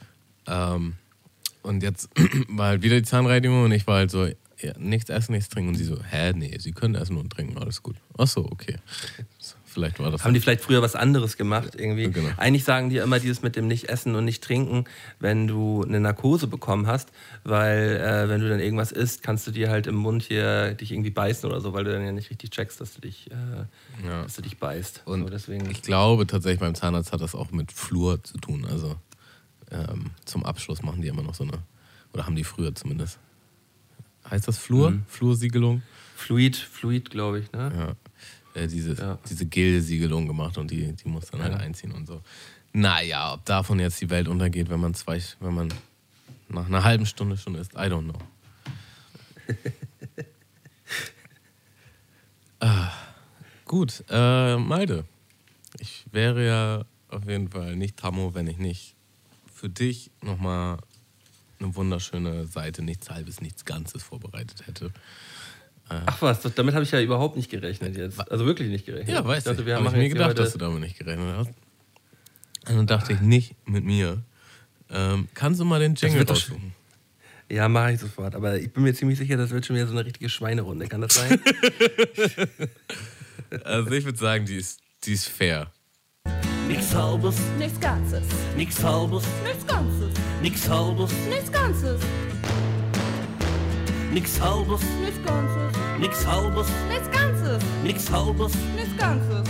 Ähm, und jetzt war halt wieder die Zahnreinigung und ich war halt so, ja, nichts essen, nichts trinken. Und sie so, hä, nee, sie können essen und trinken, alles gut. Ach so, okay. Vielleicht war das. Haben die vielleicht früher was anderes gemacht irgendwie? Genau. Eigentlich sagen die immer dieses mit dem nicht essen und nicht trinken, wenn du eine Narkose bekommen hast, weil äh, wenn du dann irgendwas isst, kannst du dir halt im Mund hier dich irgendwie beißen oder so, weil du dann ja nicht richtig checkst, dass du dich, äh, Ja. dass du dich beißt. Und so, deswegen. ich glaube tatsächlich beim Zahnarzt hat das auch mit Flur zu tun. Also ähm, zum Abschluss machen die immer noch so eine, oder haben die früher zumindest. Heißt das Flur? Mhm. Flursiegelung? Fluid, Fluid, glaube ich, ne? Ja. Äh, diese, Ja. diese Gel-Siegelung gemacht und die, die muss dann halt Ja. einziehen und so. Naja, ob davon jetzt die Welt untergeht, wenn man zwei, wenn man nach einer halben Stunde schon isst, I don't know. ah, gut, äh, Malde. Ich wäre ja auf jeden Fall nicht Tammo, wenn ich nicht für dich nochmal eine wunderschöne Seite, nichts halbes, nichts Ganzes vorbereitet hätte. Ach was, das- damit habe ich ja überhaupt nicht gerechnet jetzt. Also wirklich nicht gerechnet. Ja, weißt du. wir Habe ich mir gedacht, dass du damit nicht gerechnet hast. Und dann dachte ich, nicht mit mir. Ähm, kannst du mal den Jingle raussuchen? Ja, mache ich sofort. Aber ich bin mir ziemlich sicher, das wird schon wieder so eine richtige Schweinerunde. Kann das sein? Also ich würde sagen, die ist, die ist fair. Nix halbes, Nichts Ganzes. nix halbes, Nichts Ganzes. nix halbes, Nichts Ganzes. nix halbes, Nichts Ganzes. Nix halbes, Nichts Ganzes. nix halbes. Nichts Ganzes.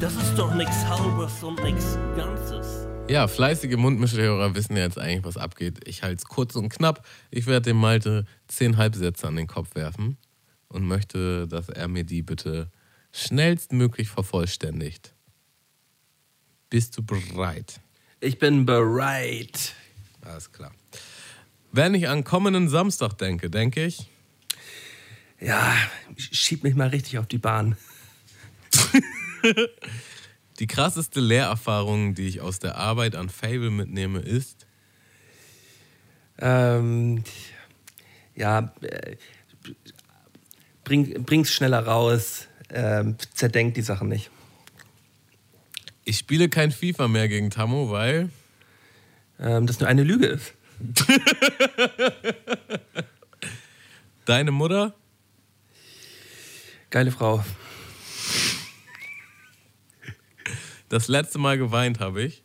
Das ist doch nix halbes und nix Ganzes. Ja, fleißige Mundmischhörer wissen ja jetzt eigentlich, was abgeht. Ich halte es kurz und knapp. Ich werde dem Malte zehn Halbsätze an den Kopf werfen und möchte, dass er mir die bitte schnellstmöglich vervollständigt. Bist du bereit? Ich bin bereit. Alles klar. Wenn ich an kommenden Samstag denke, denke ich, Ja, schieb mich mal richtig auf die Bahn. die krasseste Lehrerfahrung, die ich aus der Arbeit an Fable mitnehme, ist, Ähm, ja, äh, bring, bring's schneller raus. Ähm, zerdenkt die Sachen nicht. ich spiele kein FIFA mehr gegen Tammo, weil Ähm, das nur eine Lüge ist. deine Mutter Geile Frau. das letzte Mal geweint habe ich.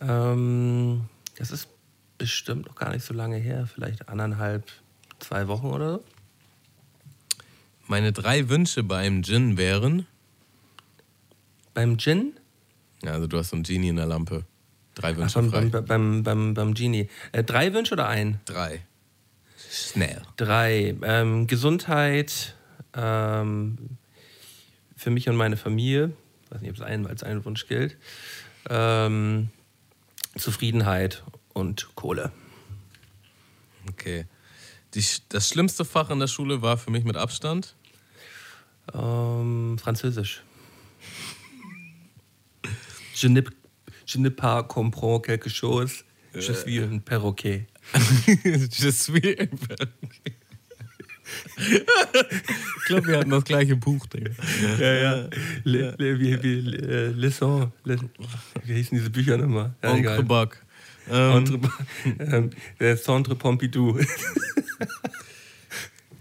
Ähm, das ist bestimmt noch gar nicht so lange her. Vielleicht anderthalb, zwei Wochen oder so. Meine drei Wünsche beim Gin wären, Beim Gin? ja, also du hast so einen Genie in der Lampe. Drei Ach, Wünsche beim, frei. beim, beim, beim, beim Genie. Äh, drei Wünsche oder ein? Drei. Schnell. Drei. Ähm, Gesundheit ähm, für mich und meine Familie. Ich weiß nicht, ob es ein, als ein Wunsch gilt. Ähm, Zufriedenheit und Kohle. Okay. Die, das schlimmste Fach in der Schule war für mich mit Abstand. Ähm, Französisch. Je ne, je ne pas comprends quelque chose. Je suis un perroquet. Je suis ein Perroquet. Ich glaube, wir hatten das gleiche Buch, Digga. Ja, ja. Le, le, wie, wie, le, Leçon. Le, wie hießen diese Bücher nochmal? Ja, egal. Buck. Ähm, Entre, ähm, der Centre Pompidou.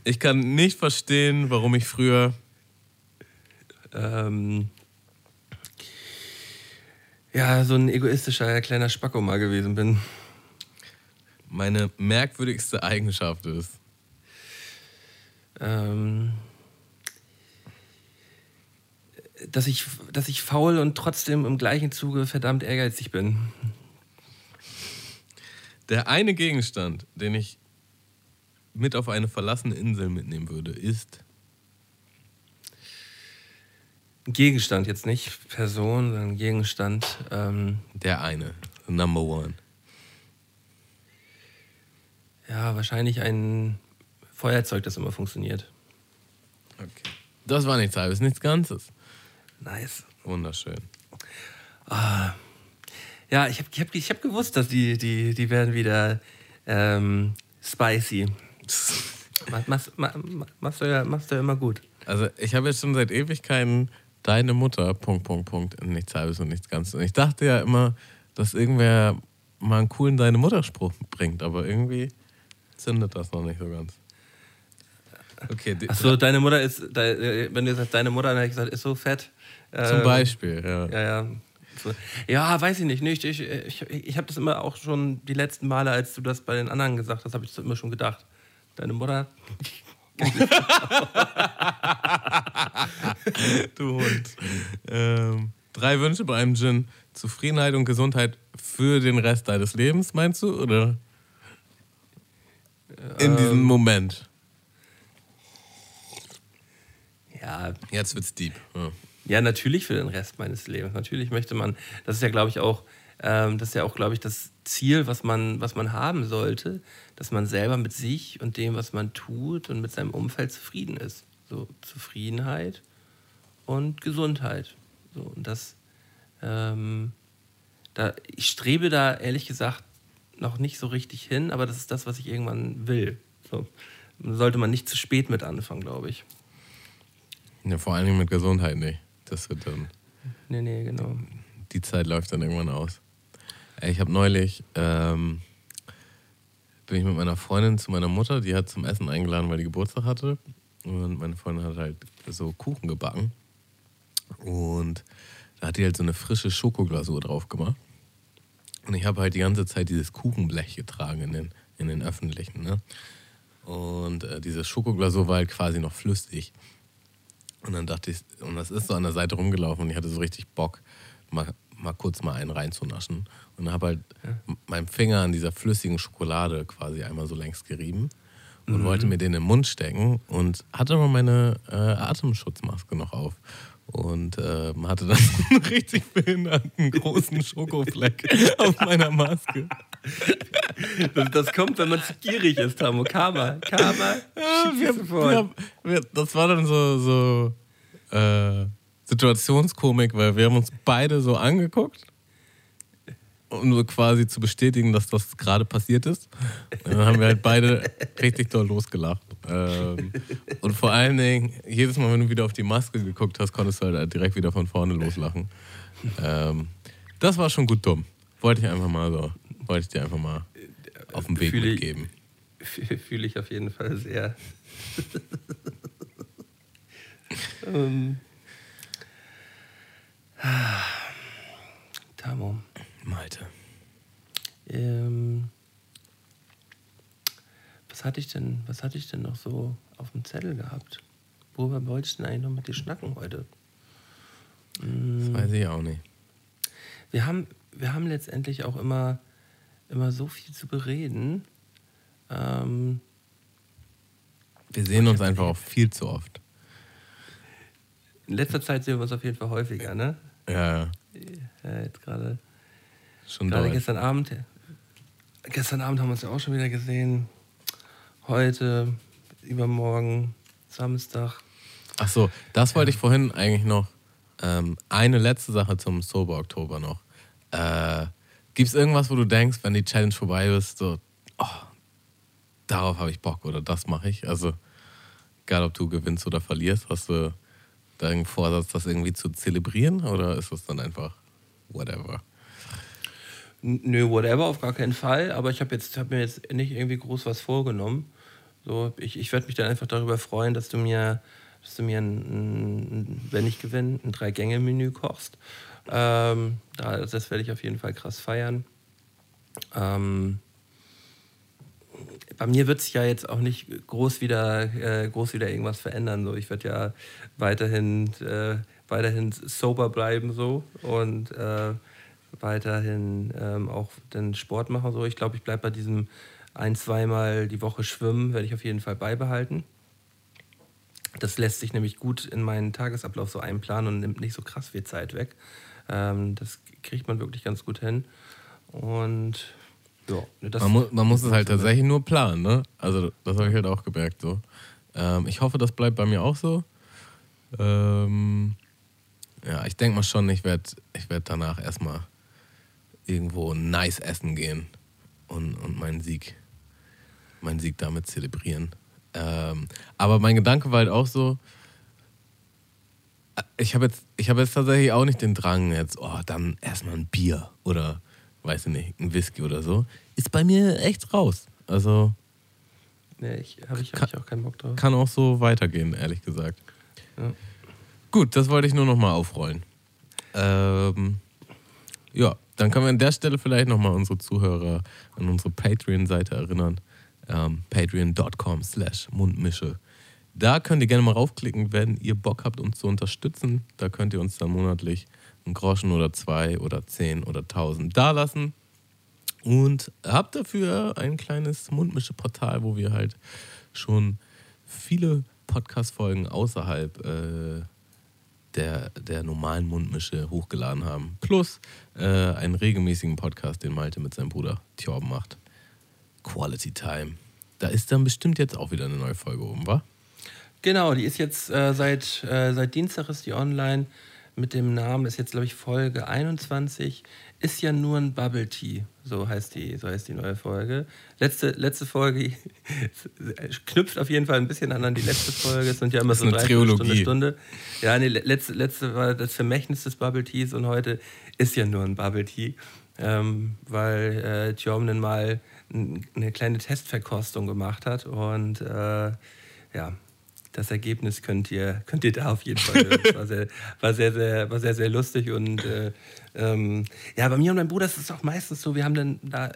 ich kann nicht verstehen, warum ich früher ähm, ja, so ein egoistischer kleiner Spacko mal gewesen bin. meine merkwürdigste Eigenschaft ist. Ähm, dass, ich, dass ich faul und trotzdem im gleichen Zuge verdammt ehrgeizig bin. Der eine Gegenstand, den ich mit auf eine verlassene Insel mitnehmen würde, ist Gegenstand, jetzt nicht Person, sondern Gegenstand. Ähm, der eine. Number one. Ja, wahrscheinlich ein Feuerzeug, das immer funktioniert. Okay. Das war nichts halbes, nichts Ganzes. Nice. Wunderschön. Ja, ich habe ich hab, ich hab gewusst, dass die, die, die werden wieder ähm, spicy. Mach- Machst, mach, machst, du ja, machst du ja immer gut. Also ich habe jetzt schon seit Ewigkeiten deine Mutter, Punkt, Punkt, Punkt, nichts halbes und nichts Ganzes. Und ich dachte ja immer, dass irgendwer mal einen coolen deine Mutter-Spruch bringt, aber irgendwie zündet das noch nicht so ganz. Okay, Achso, deine Mutter ist, de, wenn du sagst, deine Mutter, dann hätte ich gesagt, ist so fett. zum Ähm, Beispiel, ja. Ja, ja. Ja, weiß ich nicht. nicht. Ich, ich, ich habe das immer auch schon die letzten Male, als du das bei den anderen gesagt hast, habe ich das immer schon gedacht. Deine Mutter. Du Hund. ähm, drei Wünsche bei einem Gin. Zufriedenheit und Gesundheit für den Rest deines Lebens, meinst du? Oder in Ähm. diesem Moment? Ja, Jetzt wird's deep. Ja. Ja, natürlich für den Rest meines Lebens. Natürlich möchte man, das ist ja, glaube ich, auch, ähm, das ist ja auch, glaube ich, das Ziel, was man, was man haben sollte, dass man selber mit sich und dem, was man tut und mit seinem Umfeld zufrieden ist. So Zufriedenheit und Gesundheit. So, und das, ähm, da, ich strebe da ehrlich gesagt noch nicht so richtig hin, aber das ist das, was ich irgendwann will. So, sollte man nicht zu spät mit anfangen, glaube ich. Ja, vor allen Dingen mit Gesundheit nicht. Das wird dann, Nee, nee, genau. die Zeit läuft dann irgendwann aus. Ich habe neulich, ähm, bin ich mit meiner Freundin zu meiner Mutter, die hat zum Essen eingeladen, weil die Geburtstag hatte. Und meine Freundin hat halt so Kuchen gebacken. Und da hat die halt so eine frische Schokoglasur drauf gemacht. Und ich habe halt die ganze Zeit dieses Kuchenblech getragen in den, in den öffentlichen. Ne? Und äh, diese Schokoglasur war halt quasi noch flüssig. Und dann dachte ich, und das ist so an der Seite rumgelaufen und ich hatte so richtig Bock, mal, mal kurz mal einen reinzunaschen. Und habe halt m- meinen Finger an dieser flüssigen Schokolade quasi einmal so längs gerieben und wollte mir den im Mund stecken und hatte aber meine äh, Atemschutzmaske noch auf. Und ähm, hatte dann einen richtig behinderten großen Schokofleck auf meiner Maske. Das, das kommt, wenn man zu gierig ist, Tamo. Karma. Karma. Ja, wir, wir, wir, das war dann so, so äh, Situationskomik, weil wir haben uns beide so angeguckt, um so quasi zu bestätigen, dass das gerade passiert ist. Und dann haben wir halt beide richtig doll losgelacht. Ähm, und vor allen Dingen, jedes Mal, wenn du wieder auf die Maske geguckt hast, konntest du halt direkt wieder von vorne loslachen. Ähm, das war schon gut dumm. Wollte ich einfach mal so, wollte ich dir einfach mal auf den Weg Fühle mitgeben. Fühle ich auf jeden Fall sehr. ähm. Tamo. Malte. Ähm, was hatte ich denn, was hatte ich denn noch so auf dem Zettel gehabt? Worüber wollte ich denn eigentlich noch mit dir schnacken heute? Das weiß ich auch nicht. Wir haben, wir haben letztendlich auch immer, immer so viel zu bereden. Ähm, Wir sehen uns einfach auch viel zu oft. in letzter Zeit sehen wir uns auf jeden Fall häufiger, ne? Ja, Ja, jetzt gerade. Schon Gerade doll. gestern Abend. Gestern Abend haben wir uns ja auch schon wieder gesehen. Heute, übermorgen, Samstag. Ach so, das wollte ich vorhin eigentlich noch. Ähm, eine letzte Sache zum Sober Oktober noch. Äh, Gibt es irgendwas, wo du denkst, wenn die Challenge vorbei ist, so, oh, darauf habe ich Bock oder das mache ich? Also, egal ob du gewinnst oder verlierst, hast du da irgendeinen Vorsatz, das irgendwie zu zelebrieren oder ist das dann einfach whatever? Nö, whatever, auf gar keinen Fall. Aber ich habe hab mir jetzt nicht irgendwie groß was vorgenommen. So, ich ich werde mich dann einfach darüber freuen, dass du mir, dass du mir, ein, wenn ich gewinne, ein Drei-Gänge-Menü kochst. Ähm, da, das werde ich auf jeden Fall krass feiern. Ähm, bei mir wird sich ja jetzt auch nicht groß wieder, äh, groß wieder irgendwas verändern. So. Ich werde ja weiterhin, äh, weiterhin sober bleiben so und äh, weiterhin ähm, auch den Sport machen. So. Ich glaube, ich bleibe bei diesem ein-, zweimal die Woche schwimmen, werde ich auf jeden Fall beibehalten. Das lässt sich nämlich gut in meinen Tagesablauf so einplanen und nimmt nicht so krass viel Zeit weg. Ähm, das kriegt man wirklich ganz gut hin. Und Ja, ne, Man, mu man muss es halt tatsächlich nur planen, ne? Also, das habe ich halt auch gemerkt so. Ähm, ich hoffe, das bleibt bei mir auch so. Ähm, ja, ich denke mal schon, ich werde ich werd danach erstmal irgendwo nice essen gehen und, und meinen Sieg, meinen Sieg damit zelebrieren. Ähm, aber mein Gedanke war halt auch so, äh, ich habe jetzt, ich hab jetzt tatsächlich auch nicht den Drang, jetzt, oh, dann erstmal ein Bier oder, weiß ich nicht, ein Whisky oder so. Ist bei mir echt raus. Also nee, ich, habe ich, hab ich auch keinen Bock drauf. kann auch so weitergehen, ehrlich gesagt. Ja. Gut, das wollte ich nur nochmal aufrollen. Ähm, ja, dann können wir an der Stelle vielleicht nochmal unsere Zuhörer an unsere Patreon-Seite erinnern. Ähm, Patreon.com slash Mundmische. Da könnt ihr gerne mal raufklicken, wenn ihr Bock habt, uns zu unterstützen. Da könnt ihr uns dann monatlich einen Groschen oder zwei oder zehn oder tausend dalassen. Und habt dafür ein kleines Mundmische-Portal, wo wir halt schon viele Podcast-Folgen außerhalb äh, der, der normalen Mundmische hochgeladen haben. Plus äh, einen regelmäßigen Podcast, den Malte mit seinem Bruder Thorben macht. Quality Time. Da ist dann bestimmt jetzt auch wieder eine neue Folge oben, wa? Genau, die ist jetzt äh, seit, äh, seit Dienstag ist die online mit dem Namen, ist jetzt glaube ich Folge 21, ist ja nur ein Bubble Tea, so heißt die, so heißt die neue Folge. Letzte, letzte Folge knüpft auf jeden Fall ein bisschen an an die letzte Folge, es sind ja immer so eine drei. Stunde, Stunde. Ja, nee, letzte, letzte war das Vermächtnis des Bubble Teas und heute ist ja nur ein Bubble Tea, ähm, weil äh, Tjomnen mal eine kleine Testverkostung gemacht hat und äh, ja, das Ergebnis könnt ihr, könnt ihr da auf jeden Fall hören. Es war sehr, war sehr, sehr, war sehr, sehr lustig und äh, ähm, ja, bei mir und meinem Bruder ist es auch meistens so, wir haben dann da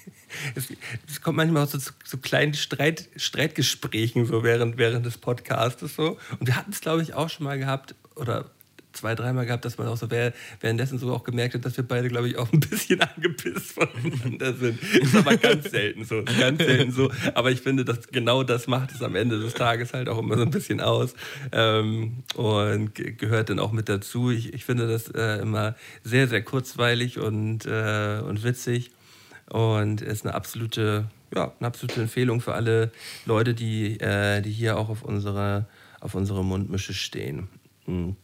es, es kommt manchmal auch so zu, zu kleinen Streit, Streitgesprächen so während, während des Podcastes so. Und wir hatten es, glaube ich, auch schon mal gehabt oder zwei, dreimal gehabt, dass man auch so wäh- währenddessen so auch gemerkt hat, dass wir beide, glaube ich, auch ein bisschen angepisst voneinander sind. Ist aber ganz selten so. Ganz selten so. Aber ich finde, dass genau das macht es am Ende des Tages halt auch immer so ein bisschen aus. Ähm, und ge- gehört dann auch mit dazu. Ich, ich finde das äh, immer sehr, sehr kurzweilig und, äh, und witzig. Und ist eine absolute, ja, eine absolute Empfehlung für alle Leute, die, äh, die hier auch auf unsere, auf unsere Mundmische stehen. Mhm.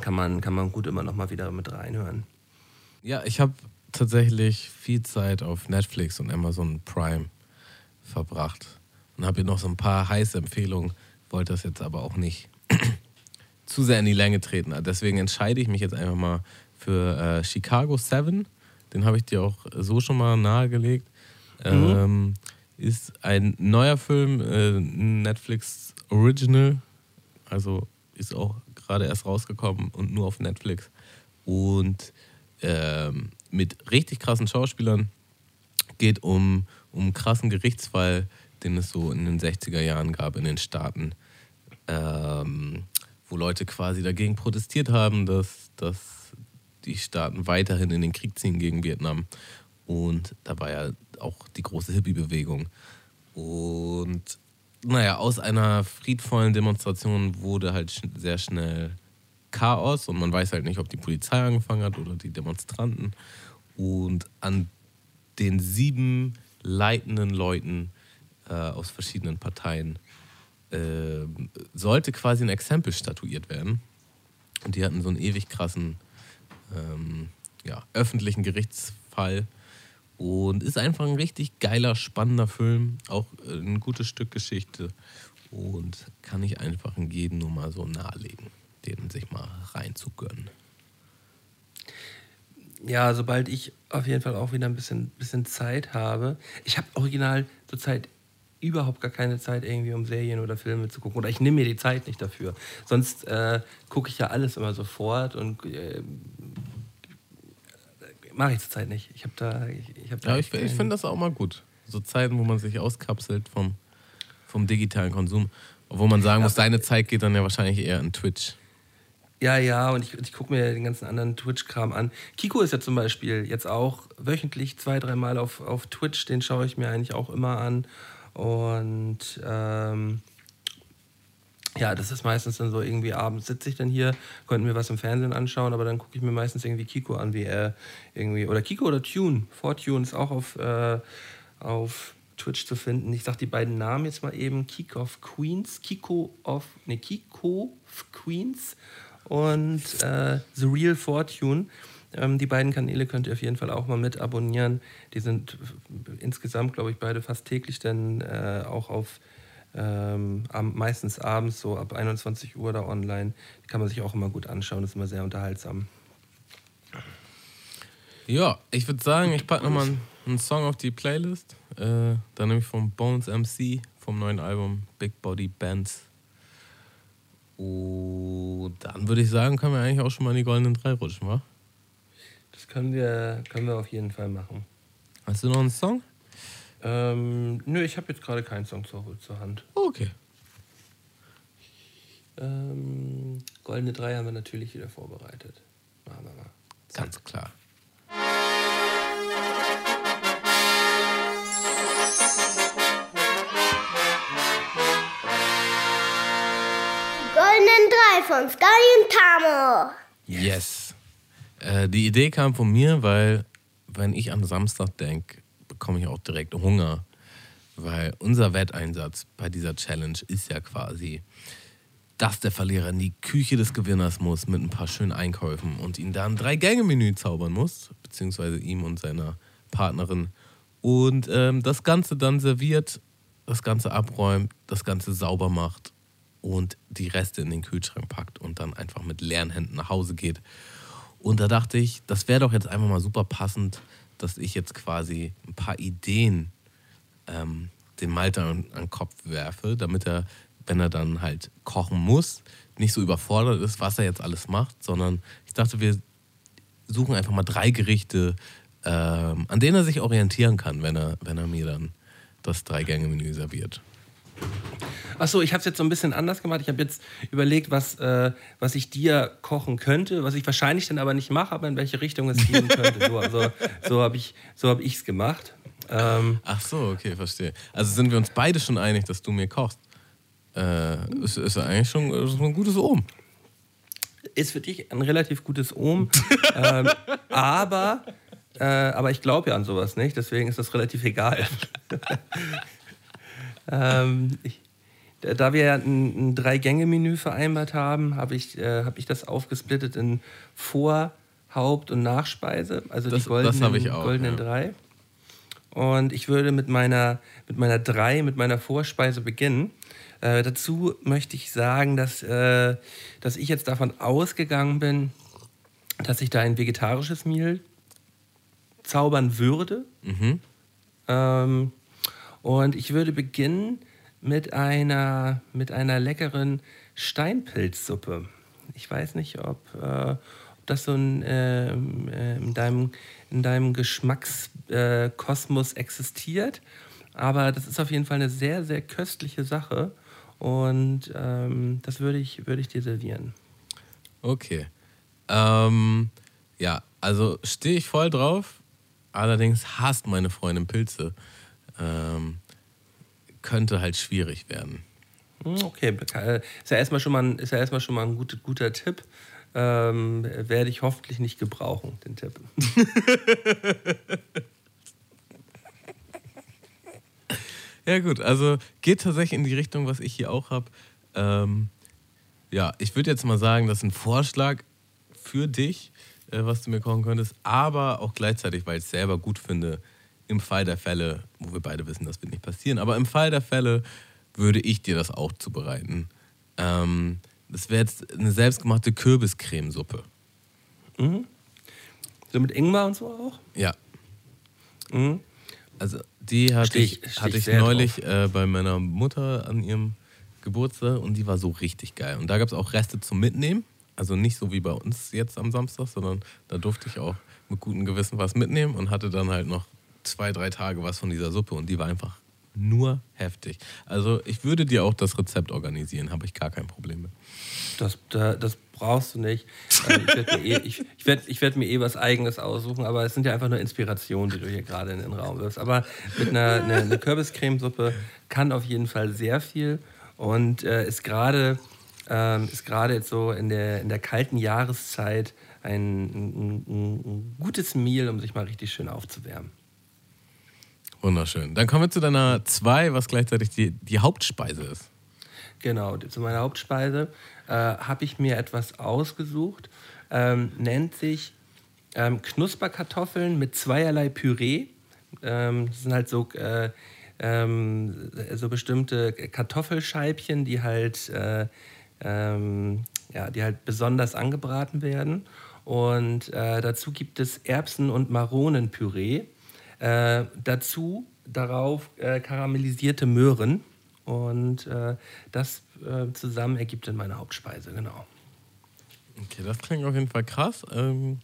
Kann, man, kann man gut immer noch mal wieder mit reinhören. Ja, ich habe tatsächlich viel Zeit auf Netflix und Amazon Prime verbracht und habe hier noch so ein paar heiße Empfehlungen, wollte das jetzt aber auch nicht zu sehr in die Länge treten. Deswegen entscheide ich mich jetzt einfach mal für äh, Chicago 7. Den habe ich dir auch so schon mal nahegelegt. Ähm, ist ein neuer Film, äh, Netflix Original. Also ist auch gerade erst rausgekommen und nur auf Netflix. Und ähm, mit richtig krassen Schauspielern geht um, um einen krassen Gerichtsfall, den es so in den 60er Jahren gab in den Staaten, ähm, wo Leute quasi dagegen protestiert haben, dass, dass die Staaten weiterhin in den Krieg ziehen gegen Vietnam. Und da war ja auch die große Hippie-Bewegung. Und naja, aus einer friedvollen Demonstration wurde halt sch sehr schnell Chaos und man weiß halt nicht, ob die Polizei angefangen hat oder die Demonstranten. Und an den sieben leitenden Leuten äh, aus verschiedenen Parteien äh, sollte quasi ein Exempel statuiert werden. Und die hatten so einen ewig krassen ähm, ja, öffentlichen Gerichtsfall. Und ist einfach ein richtig geiler, spannender Film. Auch äh, ein gutes Stück Geschichte. Und kann ich einfach in jedem nur mal so nahelegen, den sich mal reinzugönnen. Ja, sobald ich auf jeden Fall auch wieder ein bisschen, bisschen Zeit habe. Ich habe original zurzeit überhaupt gar keine Zeit, irgendwie um Serien oder Filme zu gucken. Oder ich nehme mir die Zeit nicht dafür. Sonst äh, gucke ich ja alles immer sofort und äh, mache ich zurzeit nicht. Ich habe da. Ich, ich hab da Ja, ich, ich finde das auch mal gut. So Zeiten, wo man sich auskapselt vom, vom digitalen Konsum. Obwohl man sagen muss, deine Zeit geht dann ja wahrscheinlich eher in Twitch. Ja, ja, und ich, ich gucke mir den ganzen anderen Twitch-Kram an. Kiko ist ja zum Beispiel jetzt auch wöchentlich zwei, dreimal auf, auf Twitch, den schaue ich mir eigentlich auch immer an. Und ähm, Ja, das ist meistens dann so irgendwie abends sitze ich dann hier, könnte mir was im Fernsehen anschauen, aber dann gucke ich mir meistens irgendwie Kiko an, wie er irgendwie, oder Kiko oder Tune. Fortune ist auch auf, äh, auf Twitch zu finden. Ich sag die beiden Namen jetzt mal eben: Kiko of Queens, Kiko of, ne, Kiko of Queens und äh, The Real Fortune. Ähm, die beiden Kanäle könnt ihr auf jeden Fall auch mal mit abonnieren. Die sind äh, insgesamt, glaube ich, beide fast täglich dann äh, auch auf ähm, meistens abends so ab 21 Uhr da online. Die kann man sich auch immer gut anschauen, ist immer sehr unterhaltsam. Ja, ich würde sagen, ich packe nochmal einen, einen Song auf die Playlist. Äh, dann nämlich von Bones MC vom neuen Album Big Body Bands. Und dann würde ich sagen, können wir eigentlich auch schon mal in die goldenen drei rutschen, wa? Das können wir, können wir auf jeden Fall machen. Hast du noch einen Song? Ähm, nö, ich habe jetzt gerade keinen Song zur, zur Hand. Okay. Ähm, Goldene Drei haben wir natürlich wieder vorbereitet. Machen wir mal. Ganz klar. Goldenen Drei von Sky und Tamo. Yes. Äh, die Idee kam von mir, weil, wenn ich an Samstag denke, bekomme ich auch direkt Hunger. Weil unser Wetteinsatz bei dieser Challenge ist ja quasi, dass der Verlierer in die Küche des Gewinners muss mit ein paar schönen Einkäufen und ihn dann drei Gänge-Menü zaubern muss, beziehungsweise ihm und seiner Partnerin. Und ähm, das Ganze dann serviert, das Ganze abräumt, das Ganze sauber macht und die Reste in den Kühlschrank packt und dann einfach mit leeren Händen nach Hause geht. Und da dachte ich, das wäre doch jetzt einfach mal super passend, dass ich jetzt quasi ein paar Ideen ähm, dem Malte an, an den Kopf werfe, damit er, wenn er dann halt kochen muss, nicht so überfordert ist, was er jetzt alles macht, sondern ich dachte, wir suchen einfach mal drei Gerichte, ähm, an denen er sich orientieren kann, wenn er, wenn er mir dann das Drei-Gänge-Menü serviert. Achso, ich habe es jetzt so ein bisschen anders gemacht. Ich habe jetzt überlegt, was, äh, was ich dir kochen könnte, was ich wahrscheinlich dann aber nicht mache, aber in welche Richtung es gehen könnte. So, also, so habe ich es so hab gemacht. Ähm, Ach so, okay, verstehe. Also sind wir uns beide schon einig, dass du mir kochst. Äh, ist, ist eigentlich schon, ist ein gutes Ohm. ist für dich ein relativ gutes Ohm. ähm, aber, äh, aber ich glaube ja an sowas nicht, deswegen ist das relativ egal. ähm, ich, da- wir ja ein, ein Drei-Gänge-Menü vereinbart haben, habe ich, äh, hab ich das aufgesplittet in Vor-, Haupt- und Nachspeise. Also Das- die goldenen, das habe ich auch, goldenen ja. drei. Und ich würde mit meiner, mit meiner drei, mit meiner Vorspeise beginnen. Äh, dazu möchte ich sagen, dass, äh, dass ich jetzt davon ausgegangen bin, dass ich da ein vegetarisches Meal zaubern würde. Ähm, und ich würde beginnen mit einer, mit einer leckeren Steinpilzsuppe. Ich weiß nicht, ob, äh, ob das so ein, äh, in deinem, in deinem Geschmackskosmos äh, existiert. Aber das ist auf jeden Fall eine sehr, sehr köstliche Sache. Und ähm, das würde ich, würde ich dir servieren. Okay. Ähm, ja, also stehe ich voll drauf. Allerdings hasst meine Freundin Pilze. Ähm, könnte halt schwierig werden. Hm, Okay, beka- ist ja erstmal schon mal ein, ist ja erstmal schon mal ein gut, guter Tipp. Ähm, werde ich hoffentlich nicht gebrauchen, den Tipp. Ja, gut, also geht tatsächlich in die Richtung, was ich hier auch habe. Ähm, ja, ich würde jetzt mal sagen, das ist ein Vorschlag für dich, äh, was du mir kochen könntest, aber auch gleichzeitig, weil ich es selber gut finde, im Fall der Fälle, wo wir beide wissen, das wird nicht passieren, aber im Fall der Fälle würde ich dir das auch zubereiten. Ähm, das wäre jetzt eine selbstgemachte Kürbiscremesuppe. So mit Ingwer und so auch? Ja. Mhm. Also die hatte Steh ich, hatte ich neulich äh, bei meiner Mutter an ihrem Geburtstag und die war so richtig geil. Und da gab es auch Reste zum Mitnehmen. Also nicht so wie bei uns jetzt am Samstag, sondern da durfte ich auch mit gutem Gewissen was mitnehmen und hatte dann halt noch zwei, drei Tage was von dieser Suppe und die war einfach nur heftig. Also ich würde dir auch das Rezept organisieren, habe ich gar kein Problem mit. Das, da, das brauchst du nicht. Ähm, ich werde mir, eh, werd, werd mir eh was Eigenes aussuchen, aber es sind ja einfach nur Inspirationen, die du hier gerade in den Raum wirfst. Aber mit einer, einer, einer Kürbiscremesuppe kann auf jeden Fall sehr viel. und äh, ist gerade ähm, ist gerade jetzt so in der, in der kalten Jahreszeit ein, ein, ein, ein gutes Meal, um sich mal richtig schön aufzuwärmen. Wunderschön. Dann kommen wir zu deiner 2, was gleichzeitig die, die Hauptspeise ist. Genau, zu meiner Hauptspeise äh, habe ich mir etwas ausgesucht. Ähm, nennt sich ähm, Knusperkartoffeln mit zweierlei Püree. Ähm, das sind halt so, äh, ähm, so bestimmte Kartoffelscheibchen, die halt, äh, ähm, ja, die halt besonders angebraten werden. Und äh, dazu gibt es Erbsen- und Maronenpüree. Äh, dazu darauf äh, karamellisierte Möhren. Und äh, das äh, zusammen ergibt dann meine Hauptspeise, genau. Okay, das klingt auf jeden Fall krass. Ähm,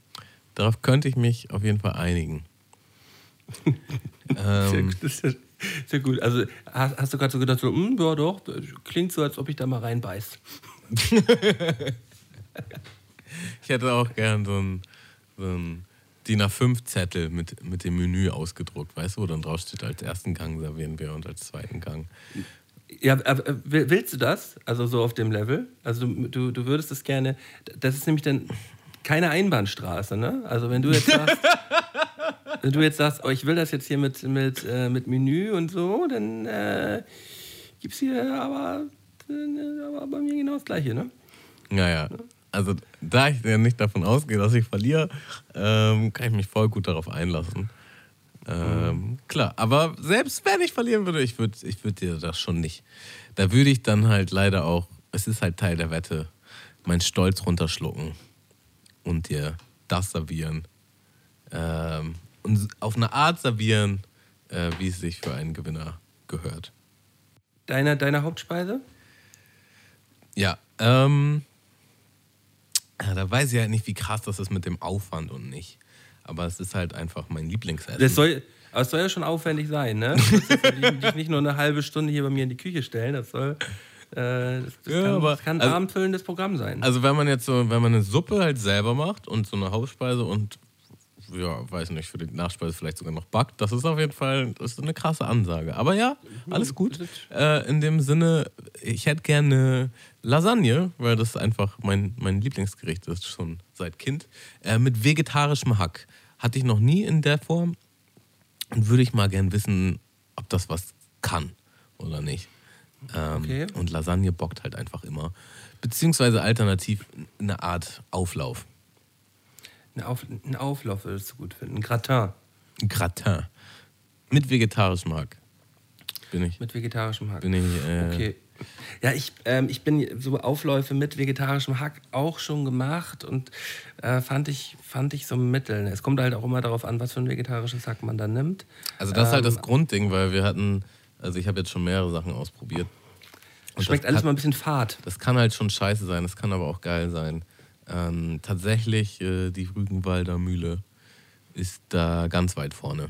darauf könnte ich mich auf jeden Fall einigen. Sehr, ähm, gut, ist ja, sehr gut. Also hast, hast du gerade so gedacht, so, "Hm, ja doch, klingt so, als ob ich da mal reinbeiß. ich hätte auch gern so ein, so ein DIN A5-Zettel mit, mit dem Menü ausgedruckt, weißt du, wo dann drauf steht, als ersten Gang servieren wir und als zweiten Gang. Ja, äh, will- willst du das? Also so auf dem Level? Also du, du würdest das gerne. Das ist nämlich dann keine Einbahnstraße, ne? Also wenn du jetzt sagst, wenn du jetzt sagst, oh, ich will das jetzt hier mit, mit, äh, mit Menü und so, dann äh, gibt's hier aber, äh, aber bei mir genau das Gleiche, ne? Naja, also da ich ja nicht davon ausgehe, dass ich verliere, ähm, kann ich mich voll gut darauf einlassen. Ähm, Klar, aber selbst wenn ich verlieren würde, ich würde ich würd dir das schon nicht. Da würde ich dann halt leider auch, es ist halt Teil der Wette, meinen Stolz runterschlucken und dir das servieren. Ähm, und auf eine Art servieren, äh, wie es sich für einen Gewinner gehört. Deine, deine Hauptspeise? Ja, ähm, ja, da weiß ich halt nicht, wie krass das ist mit dem Aufwand und nicht. Aber es ist halt einfach mein Lieblingsessen. Das soll, aber es soll ja schon aufwendig sein, ne? Du dich nicht nur eine halbe Stunde hier bei mir in die Küche stellen. Das soll. Äh, das, das Ja, kann, aber- das kann ein also- abendfüllendes Programm sein. also wenn man jetzt so, wenn man eine Suppe halt selber macht und so eine Hauptspeise und ja, weiß nicht, für die Nachspeise vielleicht sogar noch backt, das ist auf jeden Fall das ist eine krasse Ansage. Aber ja, alles gut. Äh, in dem Sinne, ich hätte gerne Lasagne, weil das einfach mein, mein Lieblingsgericht ist, schon seit Kind, äh, mit vegetarischem Hack. Hatte ich noch nie in der Form und würde ich mal gern wissen, ob das was kann oder nicht. Ähm, Okay. Und Lasagne bockt halt einfach immer. Beziehungsweise alternativ eine Art Auflauf. Ein, Auf, ein Auflauf würdest du gut finden. Ein Gratin Ein Gratin. Mit vegetarischem Hack. Bin ich. mit vegetarischem Hack. Bin ich äh, Okay. Ja, ich, ähm, ich bin so Aufläufe mit vegetarischem Hack auch schon gemacht und äh, fand, ich, fand ich so mitteln. Es kommt halt auch immer darauf an, was für ein vegetarisches Hack man dann nimmt. Also das ist halt Ähm, das Grundding, weil wir hatten, also ich habe jetzt schon mehrere Sachen ausprobiert. Und Schmeckt alles kann, mal ein bisschen fad. Das kann halt schon scheiße sein, das kann aber auch geil sein. Ähm, tatsächlich, äh, die Rügenwalder Mühle ist da ganz weit vorne.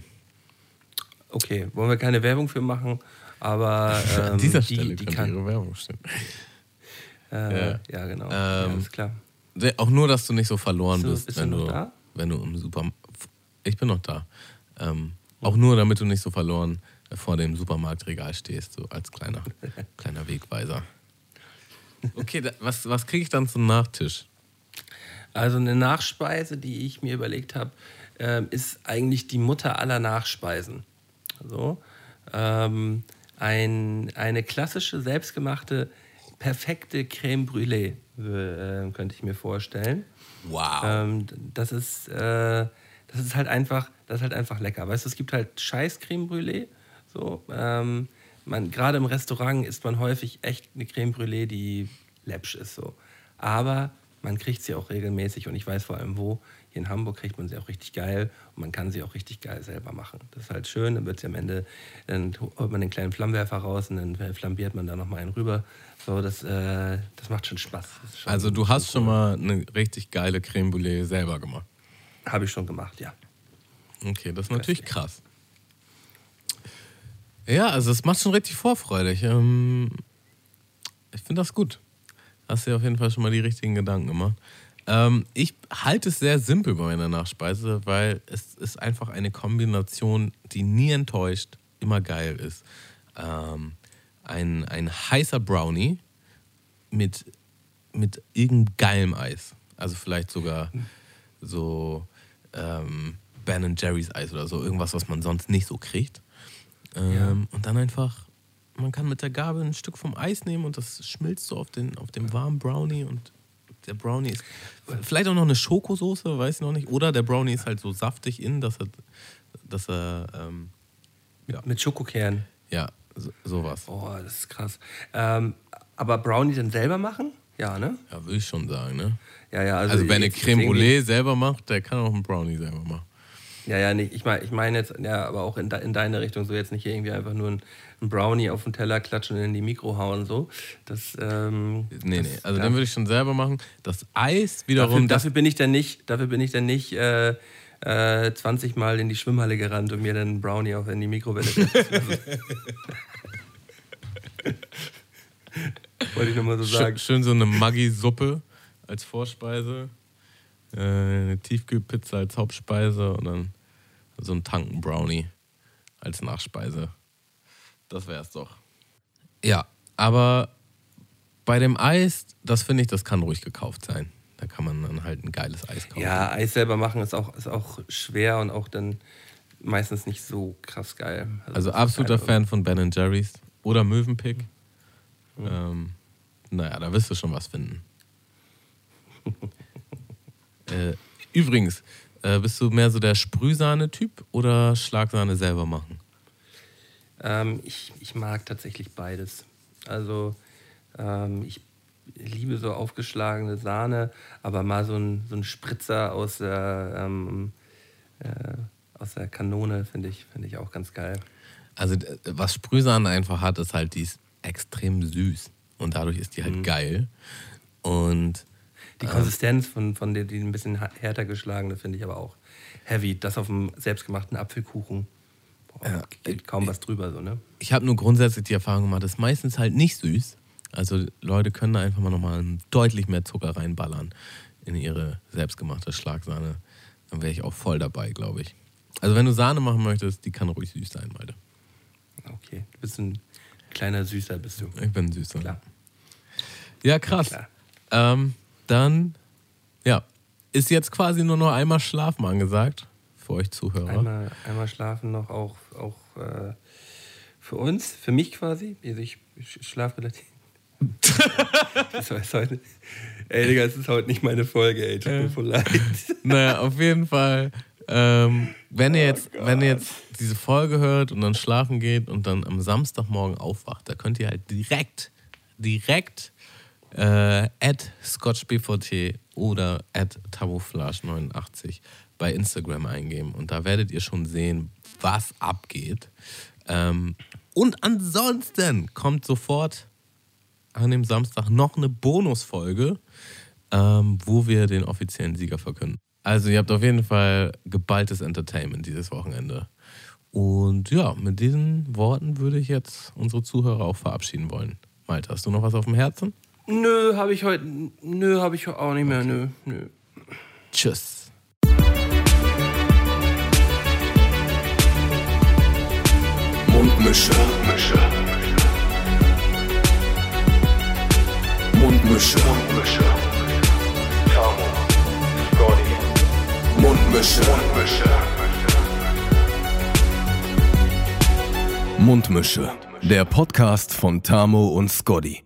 Okay, wollen wir keine Werbung für machen, aber ähm, An dieser die, Stelle die könnte kann. ihre Werbung stehen. Äh, Ja. ja. genau. ja, Ähm, alles klar. Auch nur, dass du nicht so verloren Bist du- bist, du wenn, du, da? wenn du im Supermarkt. Ich bin noch da. Ähm, auch nur, damit du nicht so verloren vor dem Supermarktregal stehst, so als kleiner, kleiner Wegweiser. Okay, da, was, was kriege ich dann zum Nachtisch? Also eine Nachspeise, die ich mir überlegt habe, ähm, ist eigentlich die Mutter aller Nachspeisen. So, ähm, ein, eine klassische, selbstgemachte, perfekte Creme Brûlée äh, könnte ich mir vorstellen. Wow. Ähm, das ist, äh, das ist halt einfach, das ist halt einfach lecker. Weißt du, es gibt halt Scheiß Creme Brûlée. So, ähm, man, gerade im Restaurant isst man häufig echt eine Creme Brûlée, die läppsch ist so. Aber man kriegt sie auch regelmäßig und ich weiß vor allem wo. Hier in Hamburg kriegt man sie auch richtig geil und man kann sie auch richtig geil selber machen. Das ist halt schön, dann wird sie am Ende, dann holt man den kleinen Flammenwerfer raus und dann flambiert man da nochmal einen rüber. So, das, äh, das macht schon Spaß. Schon- Also du hast schon mal eine richtig geile Creme Brûlée selber gemacht. Habe ich schon gemacht, ja. Okay, das ist natürlich krass. Ja, also es macht schon richtig vorfreudig. Ähm, ich finde das gut. Hast dir auf jeden Fall schon mal die richtigen Gedanken gemacht. Ähm, ich halte es sehr simpel bei meiner Nachspeise, weil es ist einfach eine Kombination, die nie enttäuscht, immer geil ist. Ähm, ein, ein heißer Brownie mit, mit irgendeinem geilem Eis. Also vielleicht sogar so ähm, Ben Jerry's Eis oder so, irgendwas, was man sonst nicht so kriegt. Ähm, Und dann einfach, man kann mit der Gabel ein Stück vom Eis nehmen und das schmilzt so auf, den, auf dem warmen Brownie und der Brownie ist vielleicht auch noch eine Schokosoße, weiß ich noch nicht. Oder der Brownie ist halt so saftig innen, dass er, dass er ähm, Mit Schokokern. ja, so, sowas. Oh, das ist krass. Ähm, aber Brownie dann selber machen? Ja, ne? Ja, würde ich schon sagen, ne? Ja, ja. Also, Also, wer eine Creme Brûlée selber macht, der kann auch einen Brownie selber machen. Ja, ja, nicht. Ich meine ich mein jetzt, ja, aber auch in, de, in deine Richtung, so jetzt nicht irgendwie einfach nur ein, ein Brownie auf den Teller klatschen und in die Mikro hauen, so. Das, ähm, Nee, das, nee, also da- den würde ich schon selber machen. Das Eis dafür, wiederum, das, dafür bin ich dann nicht, dafür bin ich dann nicht äh, äh, 20 Mal in die Schwimmhalle gerannt, um mir dann einen Brownie auf in die Mikrowelle zu Wollte ich nochmal so schön, sagen. schön so eine Maggi-Suppe als Vorspeise, eine Tiefkühlpizza als Hauptspeise und dann so ein Tanken-Brownie als Nachspeise. Das wäre es doch. Ja, aber bei dem Eis, das finde ich, das kann ruhig gekauft sein. Da kann man dann halt ein geiles Eis kaufen. Ja, Eis selber machen ist auch, ist auch schwer und auch dann meistens nicht so krass geil. Also ist absoluter halt- Fan von Ben Jerry's oder Mövenpick. Ähm, naja, da wirst du schon was finden. äh, übrigens, äh, bist du mehr so der Sprühsahne-Typ oder Schlagsahne selber machen? Ähm, ich, ich mag tatsächlich beides. Also ähm, ich liebe so aufgeschlagene Sahne, aber mal so ein, so ein Spritzer aus der, ähm, äh, aus der Kanone finde ich, find ich auch ganz geil. Also, was Sprühsahne einfach hat, ist halt, die ist extrem süß. Und dadurch ist die halt geil. Und Die Konsistenz von, von der, die ein bisschen härter geschlagene finde ich aber auch heavy. Das auf dem selbstgemachten Apfelkuchen. Boah, Ja. geht kaum was drüber, so, ne? ich habe nur grundsätzlich die Erfahrung gemacht, das ist meistens halt nicht süß. Also Leute können da einfach mal nochmal deutlich mehr Zucker reinballern in ihre selbstgemachte Schlagsahne. Dann wäre ich auch voll dabei, glaube ich. Also wenn du Sahne machen möchtest, die kann ruhig süß sein, Malte. Okay, du bist ein kleiner Süßer, bist du. Ich bin süßer. Klar. Ja, krass. Klar. Ähm, dann, ja, ist jetzt quasi nur noch einmal Schlafen angesagt für euch Zuhörer. Einmal, einmal schlafen noch auch, auch äh, für uns, für mich quasi. Also ich, schlafe relativ. das ist heute, ey, Digga, es ist heute nicht meine Folge, ey. Tut mir voll leid. Naja, auf jeden Fall. Ähm, wenn, ihr jetzt, wenn ihr jetzt diese Folge hört und dann schlafen geht und dann am Samstagmorgen aufwacht, da könnt ihr halt direkt, direkt äh, at scotchbvt oder at tabouflage89 bei Instagram eingeben und da werdet ihr schon sehen, was abgeht. Ähm, und ansonsten kommt sofort an dem Samstag noch eine Bonusfolge, ähm, wo wir den offiziellen Sieger verkünden. Also ihr habt auf jeden Fall geballtes Entertainment dieses Wochenende. Und ja, mit diesen Worten würde ich jetzt unsere Zuhörer auch verabschieden wollen. Malte, hast du noch was auf dem Herzen? Nö, habe ich heute. Nö, habe ich auch nicht mehr. Nö, nö. Tschüss. Mundmische. Mundmische. Mundmische. Tamo, Scotty, Mundmische. Mundmische. Der Podcast von Tamo und Scotty.